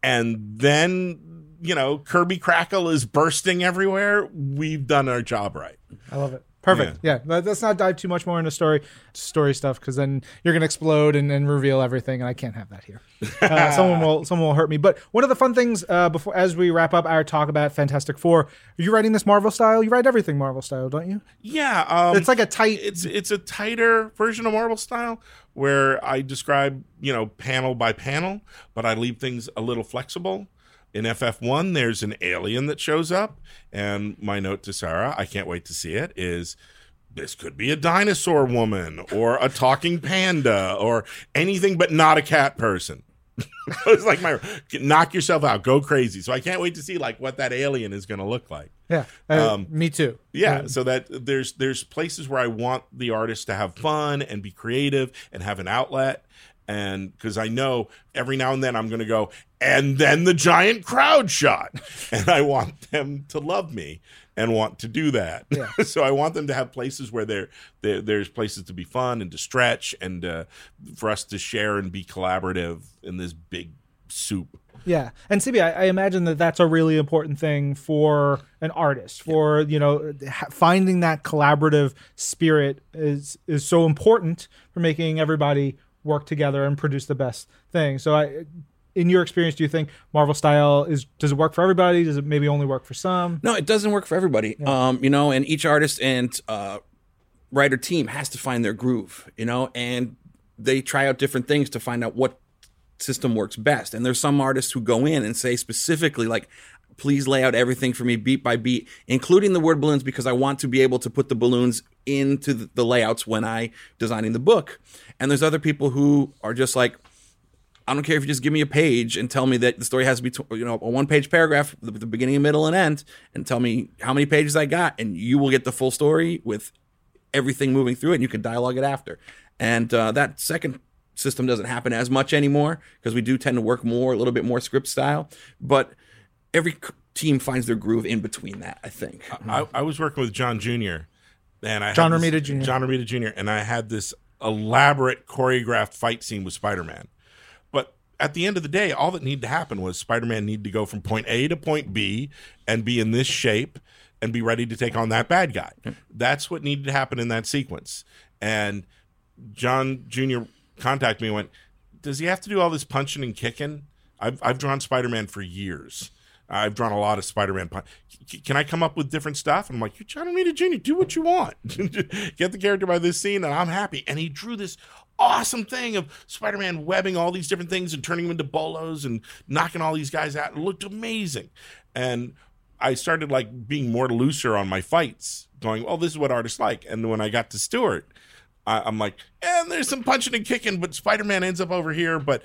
and then you know Kirby Krackle is bursting everywhere, we've done our job right. I love it. Perfect. Yeah. let- Let's not dive too much more into story story stuff because then you're gonna explode and, and reveal everything, and I can't have that here. [laughs] Uh, someone will someone will hurt me. But one of the fun things uh, before as we wrap up our talk about Fantastic Four, are you writing this Marvel style? You write everything Marvel style, don't you? Yeah, um, It's like a tight. it's it's a tighter version of Marvel style where I describe you know panel by panel, but I leave things a little flexible. In FF1, there's an alien that shows up, and my note to Sara, I can't wait to see it, is this could be a dinosaur woman or a talking panda or anything but not a cat person. [laughs] it's like my knock yourself out, go crazy. So I can't wait to see like what that alien is going to look like. yeah. Uh, um, me too. Yeah, so that there's there's places where I want the artist to have fun and be creative and have an outlet and because I know every now and then I'm going to go and then the giant crowd shot [laughs] and I want them to love me and want to do that. Yeah. [laughs] so I want them to have places where there there- there's places to be fun and to stretch and uh, for us to share and be collaborative in this big soup. Yeah, and CB, I, I imagine that that's a really important thing for an artist. For you know, finding that collaborative spirit is is so important for making everybody work together and produce the best thing. So, I, in your experience, do you think Marvel style is does it work for everybody? Does it maybe only work for some? No, it doesn't work for everybody. Um, you know, and each artist and uh, writer team has to find their groove. You know, and they try out different things to find out what system works best. And there's some artists who go in and say specifically like. Please lay out everything for me beat by beat, including the word balloons, because I want to be able to put the balloons into the, layouts when I designing the book. And there's other people who are just like, I don't care if you just give me a page and tell me that the story has to be, you know, a one page paragraph with the beginning, middle, and end, and tell me how many pages I got, and you will get the full story with everything moving through it, and you can dialogue it after. And uh, that second system doesn't happen as much anymore because we do tend to work more, a little bit more script style. But every team finds their groove in between that, I think. I, I was working with John Jr. and I had John this- Romita Jr.. John Romita Jr. and I had this elaborate choreographed fight scene with Spider Man. But at the end of the day, all that needed to happen was Spider Man needed to go from point A to point B and be in this shape and be ready to take on that bad guy. That's what needed to happen in that sequence. And John Jr. contacted me and went, Does he have to do all this punching and kicking? I've, I've drawn Spider Man for years. I've drawn a lot of Spider Man. Pun- can I come up with different stuff? I'm like, You're John Romita Jr., do what you want. [laughs] Get the character by this scene, and I'm happy. And he drew this awesome thing of Spider Man webbing all these different things and turning them into bolos and knocking all these guys out. It looked amazing. And I started like being more looser on my fights, going, "Well, this is what artists like." And when I got to Stuart, I, I'm like, "And there's some punching and kicking, but Spider-Man ends up over here, but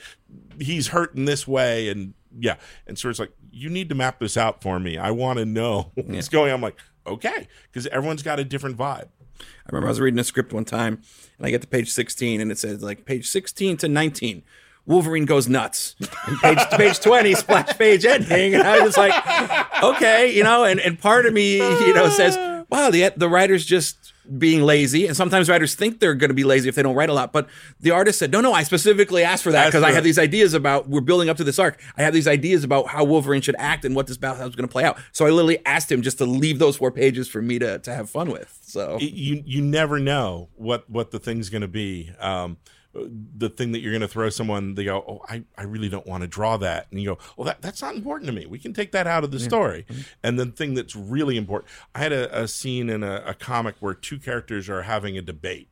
he's hurt in this way." And yeah, and Stuart's like, "You need to map this out for me. I want to know [laughs] what's going." on. I'm like, "Okay," because everyone's got a different vibe. I remember I was reading a script one time, and I get to page 16, and it says like page 16 to 19. Wolverine goes nuts. And page [laughs] page 20, splash page ending. And I was just like, okay, you know, and, and part of me, you know, says, wow, the the writer's just being lazy. And sometimes writers think they're going to be lazy if they don't write a lot. But the artist said, no, no, I specifically asked for that because I have these ideas about, we're building up to this arc. I have these ideas about how Wolverine should act and what this battle was going to play out. So I literally asked him just to leave those four pages for me to, to have fun with. So. you you never know what what the thing's going to be. Um, the thing that you're going to throw someone, they go, "Oh, I, I really don't want to draw that," and you go, "Well, that that's not important to me. We can take that out of the story." Mm-hmm. And the thing that's really important, I had a, a scene in a, a comic where two characters are having a debate,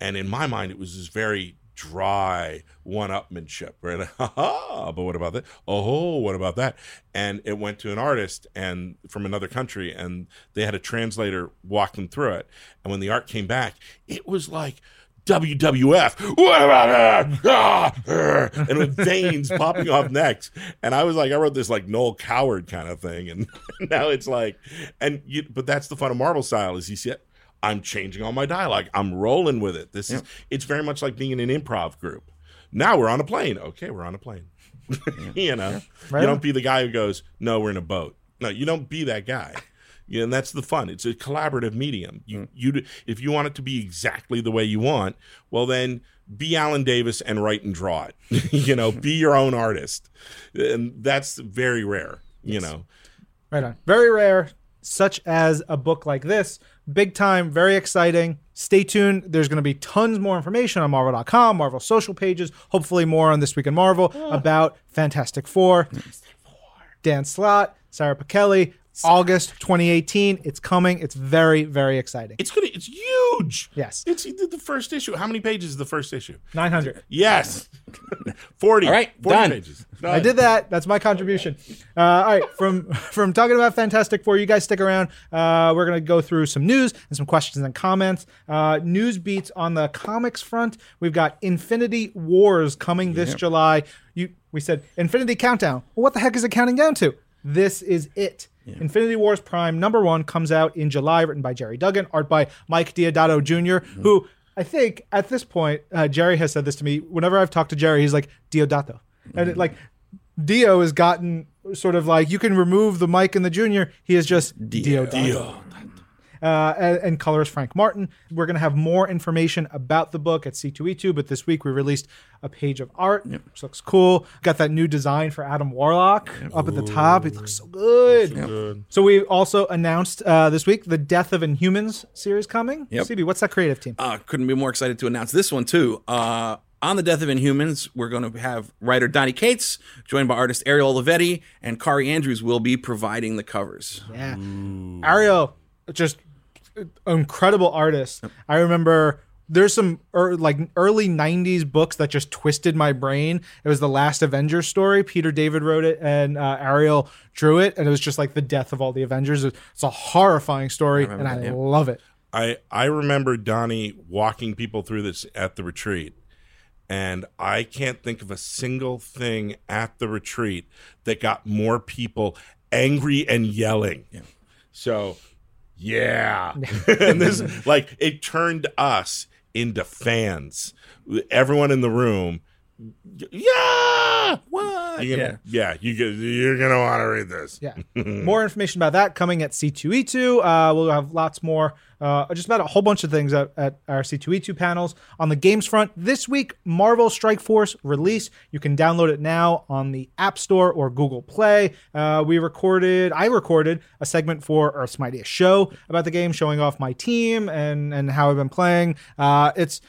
and in my mind, it was this very dry one-upmanship, right? [laughs] But what about that? Oh, what about that? And it went to an artist and from another country, and they had a translator walk them through it. And when the art came back, it was like WWF, what [laughs] about that? And with veins popping off necks. And I was like, I wrote this like Noel Coward kind of thing, and [laughs] now it's like, and you, but that's the fun of Marvel style is you see it. I'm changing all my dialogue. I'm rolling with it. This is it's very much like being in an improv group. Now we're on a plane. Okay, we're on a plane. [laughs] you know, Right you don't be the guy who goes, "No, we're in a boat." No, you don't be that guy. Yeah, and that's the fun. It's a collaborative medium. You, Mm. you, if you want it to be exactly the way you want, well, then be Alan Davis and write and draw it. [laughs] you know, be your own artist, and that's very rare. You know, Right on. Very rare, such as a book like this. Big time, very exciting. Stay tuned. There's going to be tons more information on Marvel.com, Marvel social pages, hopefully more on This Week in Marvel about Fantastic Four. Dan Slott, Sara Pichelli, August 2018. It's coming. It's very, very exciting. it's gonna, it's huge. Yes. it's the first issue. How many pages is the first issue? 900. Yes, [laughs] forty. All right, 40 done. pages. I did that. That's my contribution. Uh, all right, from [laughs] from talking about Fantastic Four, you guys stick around. Uh, we're gonna go through some news and some questions and comments. Uh, news beats on the comics front. We've got Infinity Wars coming this July. You we said Infinity Countdown. Well, what the heck is it counting down to? This is it. Infinity Wars Prime number one comes out in July, written by Gerry Duggan, art by Mike Deodato Jr., who I think at this point, uh, Gerry has said this to me. Whenever I've talked to Gerry, he's like Deodato, and it, like Dio has gotten sort of like you can remove the Mike and the Junior. He is just Dio. Dio. Uh, and, and colorist Frank Martin. We're going to have more information about the book at C2E2, but this week we released a page of art, which looks cool. Got that new design for Adam Warlock up at the top. It looks so good. So we also announced uh, this week the Death of Inhumans series coming. Yep. CB, what's that creative team? Uh, couldn't be more excited to announce this one too. Uh, on the Death of Inhumans, we're going to have writer Donny Cates, joined by artist Ariel Olivetti, and Kaare Andrews will be providing the covers. Yeah. Ariel, just incredible artist. I remember there's some er, like early 90s books that just twisted my brain. It was the last Avengers story. Peter David wrote it and uh, Ariel drew it. And it was just like the death of all the Avengers. It's a horrifying story and I yeah. love it. I I remember Donny walking people through this at the retreat, and I can't think of a single thing at the retreat that got more people angry and yelling. So, yeah, [laughs] and this like it turned us into fans. Everyone in the room, yeah, What? You're gonna, yeah, you get, you're gonna want to read this. Yeah. [laughs] more information about that coming at C2E2. Uh, we'll have lots more, uh, just about a whole bunch of things at, at our C2E2 panels. On the games front, this week, Marvel Strike Force release. You can download it now on the App Store or Google Play. Uh, we recorded, I recorded a segment for Earth's Mightiest Show about the game, showing off my team and, and how I've been playing. Uh, it's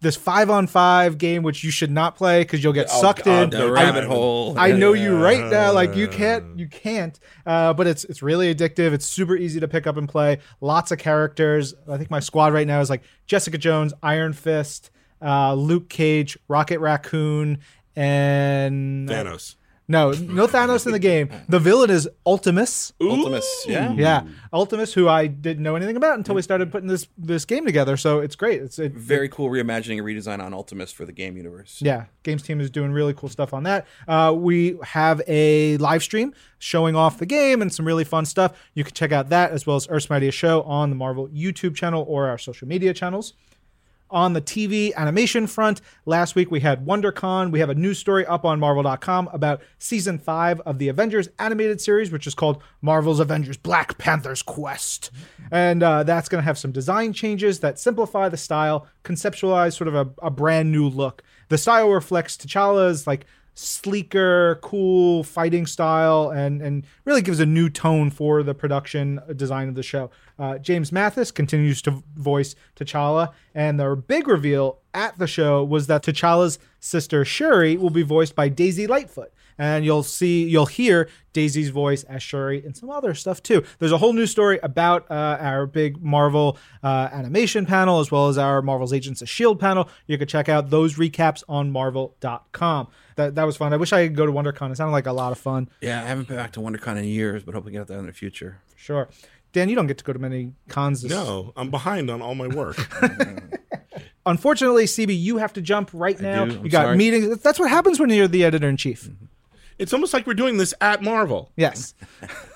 this five on five game, which you should not play because you'll get sucked God, in. The rabbit I- hole. I know you right now. Like you can't, you can't. Uh, but it's it's really addictive. It's super easy to pick up and play. Lots of characters. I think my squad right now is like Jessica Jones, Iron Fist, uh, Luke Cage, Rocket Raccoon, and Thanos. No, no Thanos in the game. The villain is Ultimus. Ultimus. Yeah. Yeah, Ultimus, who I didn't know anything about until we started putting this this game together. So it's great. It's it, Very cool reimagining and redesign on Ultimus for the game universe. Yeah, games team is doing really cool stuff on that. Uh, we have a live stream showing off the game and some really fun stuff. You can check out that as well as Earth's Mightiest Show on the Marvel YouTube channel or our social media channels. On the TV animation front, last week we had WonderCon. We have a news story up on Marvel.com about season five of the Avengers animated series, which is called Marvel's Avengers Black Panther's Quest. And uh, that's going to have some design changes that simplify the style, conceptualize sort of a, a brand new look. The style reflects T'Challa's like sleeker, cool fighting style, and and really gives a new tone for the production design of the show. Uh, James Mathis continues to voice T'Challa, and the big reveal at the show was that T'Challa's sister Shuri will be voiced by Daisy Lightfoot. And you'll see, you'll hear Daisy's voice as Shuri and some other stuff too. There's a whole new story about uh, our big Marvel uh, animation panel as well as our Marvel's Agents of S.H.I.E.L.D. panel. You can check out those recaps on marvel.com. That, that was fun. I wish I could go to WonderCon. It sounded like a lot of fun. Yeah, I haven't been back to WonderCon in years, but hope we get there in the future. For sure. Dan, you don't get to go to many cons. This No, I'm behind on all my work. [laughs] Unfortunately, CB, you have to jump right now. do. I'm You got sorry. meetings. That's what happens when you're the editor in chief. it's almost like we're doing this at Marvel. Yes.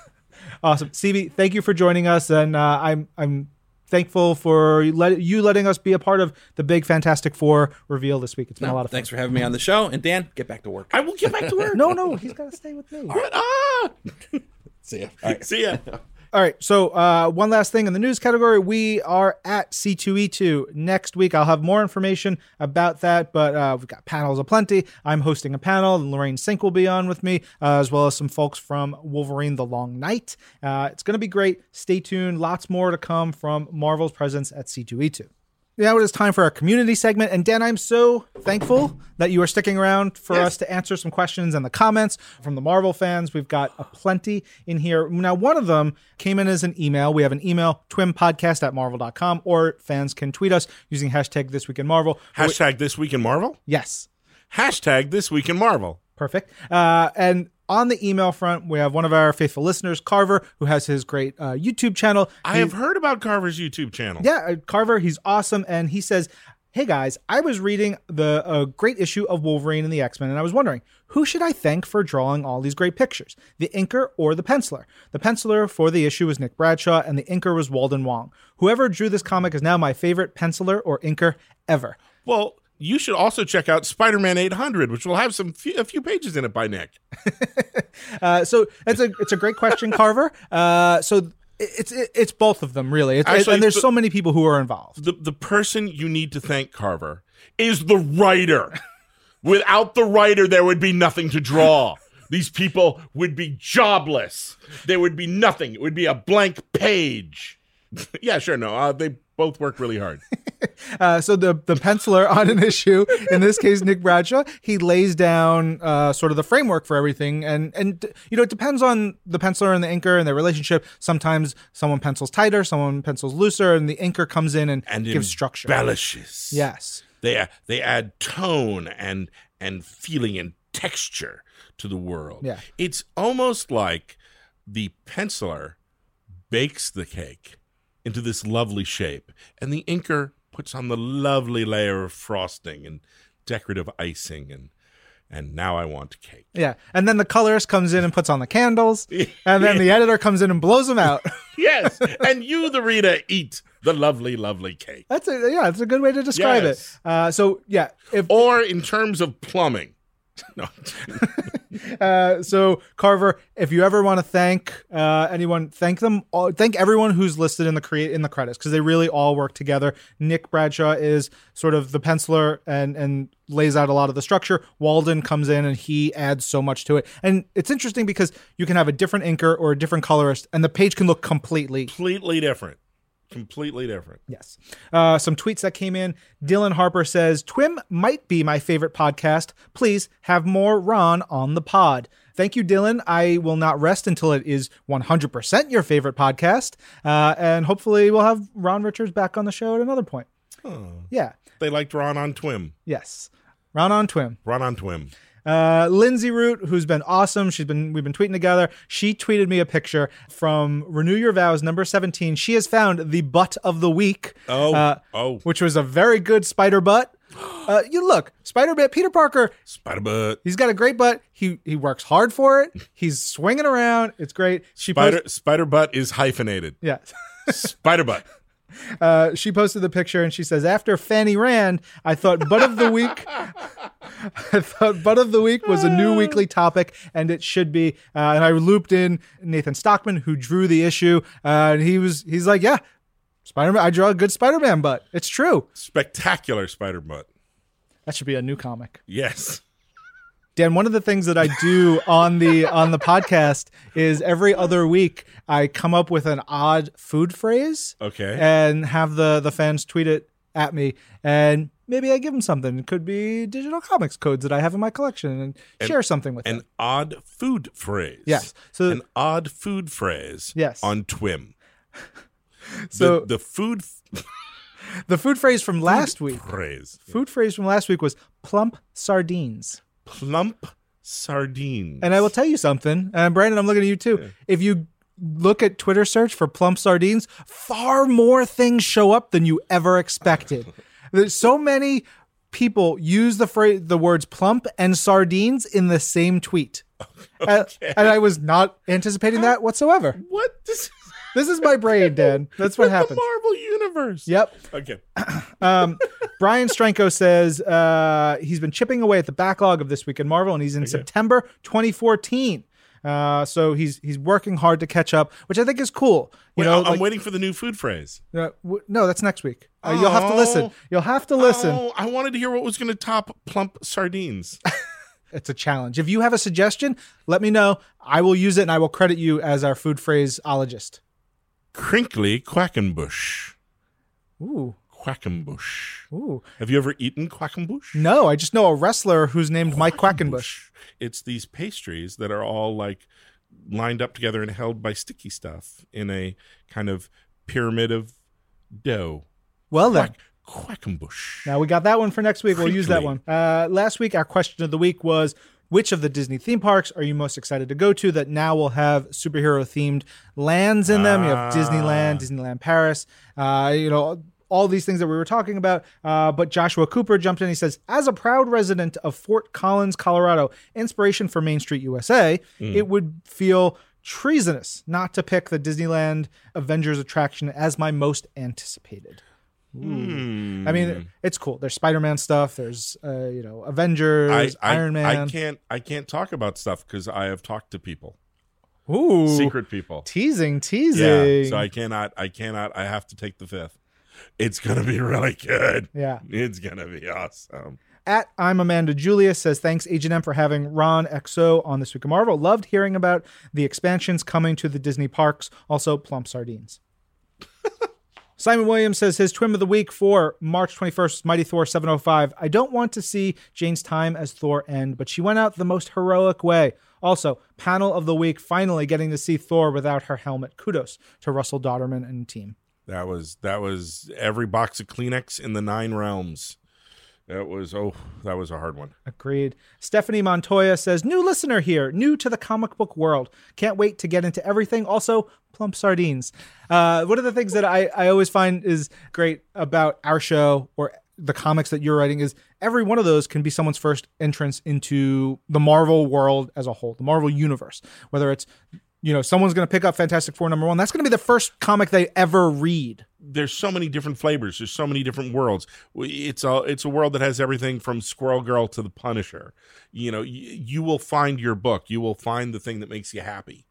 [laughs] awesome, CB. Thank you for joining us, and uh, I'm I'm thankful for you, let, you letting us be a part of the big Fantastic Four reveal this week. It's been a lot of fun. Thanks for having me on the show. And Dan, get back to work. I will get back to work. [laughs] No, no, he's got to stay with me. Ah! See ya. All right. See ya. All right. So, uh, one last thing in the news category. We are at C2E2 next week. I'll have more information about that, but uh, we've got panels aplenty. I'm hosting a panel, and Lorraine Cink will be on with me, uh, as well as some folks from Wolverine The Long Night. Uh, it's going to be great. Stay tuned. Lots more to come from Marvel's presence at C2E2. Now it is time for our community segment. And Dan, I'm so thankful that you are sticking around for us to answer some questions and the comments from the Marvel fans. We've got a plenty in here. Now, one of them came in as an email. We have an email, twimpodcast at marvel.com, or fans can tweet us using hashtag this week in Marvel. Hashtag this week in Marvel. Yes. Hashtag this week in Marvel. Perfect. Uh, and on the email front, we have one of our faithful listeners, Carver, who has his great uh, YouTube channel. I have heard about Carver's YouTube channel. Yeah, uh, Carver, he's awesome, and he says, "Hey guys, I was reading the a great issue of Wolverine and the X Men, and I was wondering who should I thank for drawing all these great pictures, the inker or the penciler? The penciler for the issue was Nick Bradshaw, and the inker was Walden Wong. Whoever drew this comic is now my favorite penciler or inker ever." Well, you should also check out Spider-Man 800, which will have some few, a few pages in it by Nick. [laughs] Uh, so it's a it's a great question, [laughs] Carver. Uh, so it's it's both of them really. It's, Actually, and there's the- so many people who are involved. the the person you need to thank, Carver, is the writer. [laughs] Without the writer, there would be nothing to draw. These people would be jobless. There would be nothing. It would be a blank page. yeah, sure. No, uh, they both work really hard. [laughs] Uh, so the the penciler on an issue, in this case Nick Bradshaw, he lays down uh, sort of the framework for everything, and and you know it depends on the penciler and the inker and their relationship. Sometimes someone pencils tighter, someone pencils looser, and the inker comes in and, And gives structure. embellishes. Yes. They they add tone and and feeling and texture to the world. Yeah. It's almost like the penciler bakes the cake into this lovely shape, and the inker puts on the lovely layer of frosting and decorative icing, and and now I want cake. Yeah, and then the colorist comes in and puts on the candles, [laughs] and then the editor comes in and blows them out. [laughs] yes, and you, the reader, eat the lovely, lovely cake. That's a yeah, that's a good way to describe Yes. it. Uh, so yeah, if Or in terms of plumbing. [laughs] No. [laughs] Uh, so Carver, if you ever want to thank uh, anyone, thank them. All, thank everyone who's listed in the create in the credits because they really all work together. Nick Bradshaw is sort of the penciler and and lays out a lot of the structure. Walden comes in and he adds so much to it. And it's interesting because you can have a different inker or a different colorist, and the page can look completely completely different. Completely different. Yes. Uh, some tweets that came in. Dylan Harper says, Twim might be my favorite podcast. Please have more Ron on the pod. Thank you, Dylan. I will not rest until it is 100% your favorite podcast. Uh, and hopefully we'll have Ron Richards back on the show at another point. Yeah. They liked Ron on Twim. Yes. Ron on Twim. Ron on Twim. Uh, Lindsay Root, who's been awesome. She's been we've been tweeting together. She tweeted me a picture from Renew Your Vows number 17. She has found the butt of the week. Oh, uh, oh, which was a very good spider butt. [gasps] Uh, you look, spider butt. Peter Parker, spider butt. he's got a great butt. He he works hard for it. [laughs] He's swinging around. It's great. She Spider post- spider butt is hyphenated. yeah. spider butt. [laughs] Uh, she posted the picture and she says, "After Fanny Rand, I thought butt of the week. [laughs] I thought butt of the week was a new weekly topic, and it should be. Uh, and I looped in Nathan Stockman, who drew the issue, uh, and he was he's like, yeah, Spider Man. I draw a good Spider Man butt. It's true. Spectacular spider butt. That should be a new comic." Yes. Dan, one of the things that I do on the on the podcast is every other week I come up with an odd food phrase Okay. and have the the fans tweet it at me and maybe I give them something. It could be digital comics codes that I have in my collection and, share something with them. An them. odd food phrase. Yes. So An odd food phrase. Yes. On Twim. [laughs] So- the, the food f- [laughs] the food phrase from last week. phrase. Food phrase from last week was plump sardines. Plump sardines. And I will tell you something, and Brandon, I'm looking at you too. If you look at Twitter search for plump sardines, far more things show up than you ever expected. [laughs] There's so many people use the phrase, the words plump and sardines in the same tweet. [laughs] Uh, and I was not anticipating that whatsoever. what? Is This is my brain, [laughs] Dan. That's what the happens. Marvel universe. Yep. Okay. [clears throat] Um, Brian Stranko says uh, he's been chipping away at the backlog of this week in Marvel, and he's in September 2014. Uh, so he's he's working hard to catch up, which I think is cool. You Wait, know, I'm like- waiting for the new food phrase. uh, w- no, that's next week. Uh, you'll have to listen. Oh. You'll have to listen. Oh, I wanted to hear what was going to top plump sardines. [laughs] It's a challenge. If you have a suggestion, let me know. I will use it, and I will credit you as our food phraseologist. Crinkly quackenbush. Ooh, Quackenbush. ooh. Have you ever eaten quackenbush? No, I just know a wrestler who's named Mike Quackenbush. It's these pastries that are all like lined up together and held by sticky stuff in a kind of pyramid of dough. Well then. Quack, quackenbush. Now we got that one for next week. We'll use that one. Uh, last week, our question of the week was which of the Disney theme parks are you most excited to go to that now will have superhero themed lands in them? You have Disneyland, Disneyland Paris, uh, you know, all these things that we were talking about. Uh, but Joshua Cooper jumped in. He says, as a proud resident of Fort Collins, Colorado, inspiration for Main Street USA, it would feel treasonous not to pick the Disneyland Avengers attraction as my most anticipated. Hmm. I mean, it's cool. There's Spider-Man stuff. There's uh, you know Avengers, I, I, Iron Man. I can't I can't talk about stuff because I have talked to people. Ooh, Secret people. teasing, teasing. Yeah. So I cannot. I cannot. I have to take the fifth. It's gonna be really good. yeah. It's gonna be awesome. At I'm Amanda Julia says thanks Agent M for having Ron XO on this week of Marvel. Loved hearing about the expansions coming to the Disney parks. Also plump sardines. Simon Williams says his twin of the week for March 21st, Mighty Thor 705. I don't want to see Jane's time as Thor end, but she went out the most heroic way. Also, panel of the week, finally getting to see Thor without her helmet. Kudos to Russell Dauterman and team. That was that was every box of Kleenex in the nine realms. That was oh, that was a hard one. Agreed. Stephanie Montoya says, New listener here, new to the comic book world. Can't wait to get into everything. Also, plump sardines. Uh, one of the things that I, I always find is great about our show or the comics that you're writing is every one of those can be someone's first entrance into the Marvel world as a whole, the Marvel universe. Whether it's, you know, someone's going to pick up Fantastic Four number one, that's going to be the first comic they ever read. There's so many different flavors. There's so many different worlds. It's a it's a world that has everything from Squirrel Girl to the Punisher. You know, you, you will find your book. You will find the thing that makes you happy.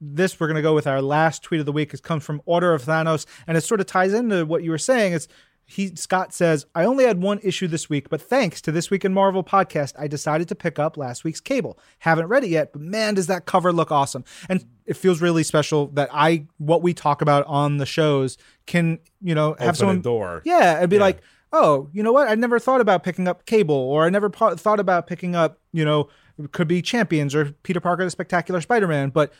this we're going to go with our last tweet of the week. It comes from Order of Thanos, and it sort of ties into what you were saying. It's he Scott says, I only had one issue this week, but thanks to this week in Marvel podcast, I decided to pick up last week's cable. Haven't read it yet, but man, does that cover look awesome. And it feels really special that I what we talk about on the shows can, you know, have Open someone door. yeah, and be Yeah. like, oh, you know what? I never thought about picking up Cable, or I never po- thought about picking up, you know, it could be Champions or Peter Parker, the Spectacular Spider-Man. But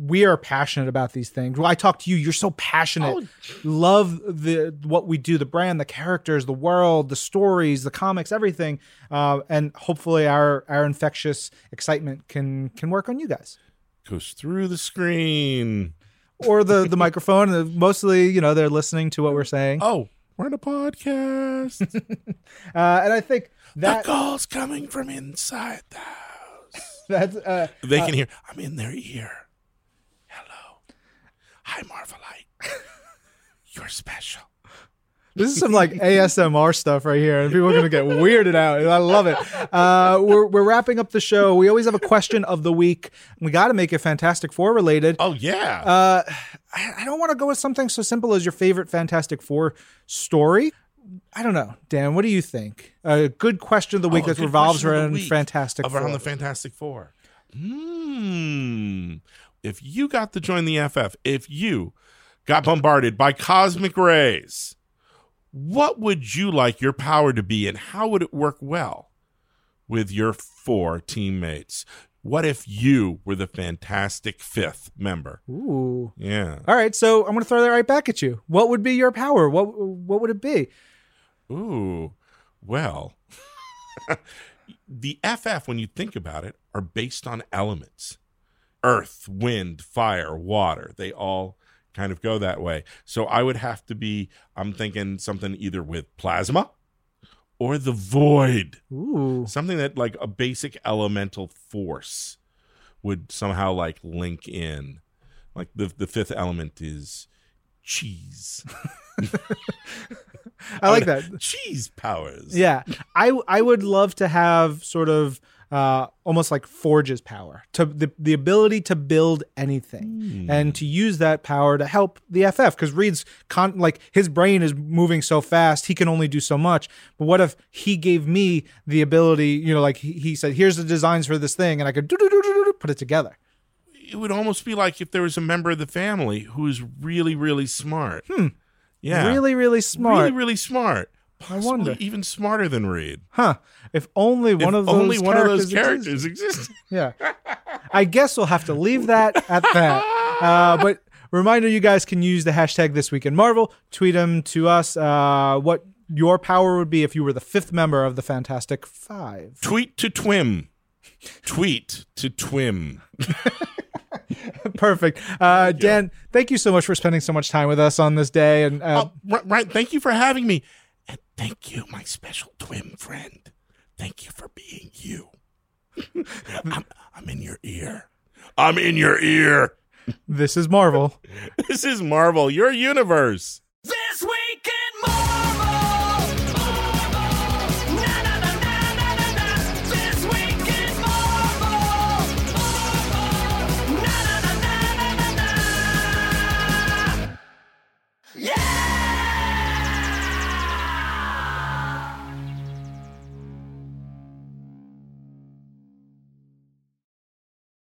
we are passionate about these things. Well, I talk to you. You're so passionate. Love the what we do, the brand, the characters, the world, the stories, the comics, everything. Uh, and hopefully, our our infectious excitement can can work on you guys Goes through the screen. or the the [laughs] microphone. Mostly, you know, they're listening to what we're saying. Oh, we're in a podcast. [laughs] Uh, and I think the that call's coming from inside the house. [laughs] that's uh, They can hear. I'm in their ear. Hi, Marvelite. [laughs] You're special. This is some like [laughs] ASMR stuff right here, and people are gonna get weirded out. I love it. Uh, we're we're wrapping up the show. We always have a question of the week. We got to make it Fantastic Four related. Oh yeah. Uh, I, I don't want to go with something so simple as your favorite Fantastic Four story. I don't know, Dan. What do you think? A good question of the week Oh, that revolves around. Fantastic around Four. the Fantastic Four. Hmm. If you got to join the FF, if you got bombarded by cosmic rays, what would you like your power to be, and how would it work well with your four teammates? What if you were the fantastic fifth member? Ooh. Yeah. All right, so I'm going to throw that right back at you. What would be your power? What what would it be? Ooh, well, [laughs] the FF, when you think about it, are based on elements earth, wind, fire, water. They all kind of go that way. So I would have to be, I'm thinking something either with plasma or the void, Ooh. something that like a basic elemental force would somehow like link in. Like the, the fifth element is cheese. [laughs] [laughs] I like that. Cheese powers. Yeah, I I would love to have sort of uh, almost like Forge's power to the the ability to build anything and to use that power to help the FF because Reed's con- like his brain is moving so fast he can only do so much. But what if he gave me the ability? You know, like he, he said, "Here's the designs for this thing," and I could put it together. it would almost be like if there was a member of the family who is really, really smart. Hmm. Yeah. Really, really smart, Really, really smart. Possibly wonder. even smarter than Reed. huh? If only one if of those only one of those characters existed. [laughs] Yeah. I guess we'll have to leave that at that. Uh, but reminder you guys can use the hashtag this week in Marvel. Tweet them to us uh, what your power would be if you were the fifth member of the Fantastic Five. Tweet to Twim. Tweet to Twim. [laughs] Perfect. Uh, Dan, thank you so much for spending so much time with us on this day. And uh, Oh, right, right. Thank you for having me. And thank you, my special twin friend. Thank you for being you. [laughs] I'm, I'm in your ear. I'm in your ear. this is Marvel. [laughs] This is Marvel, your universe. This week in Marvel.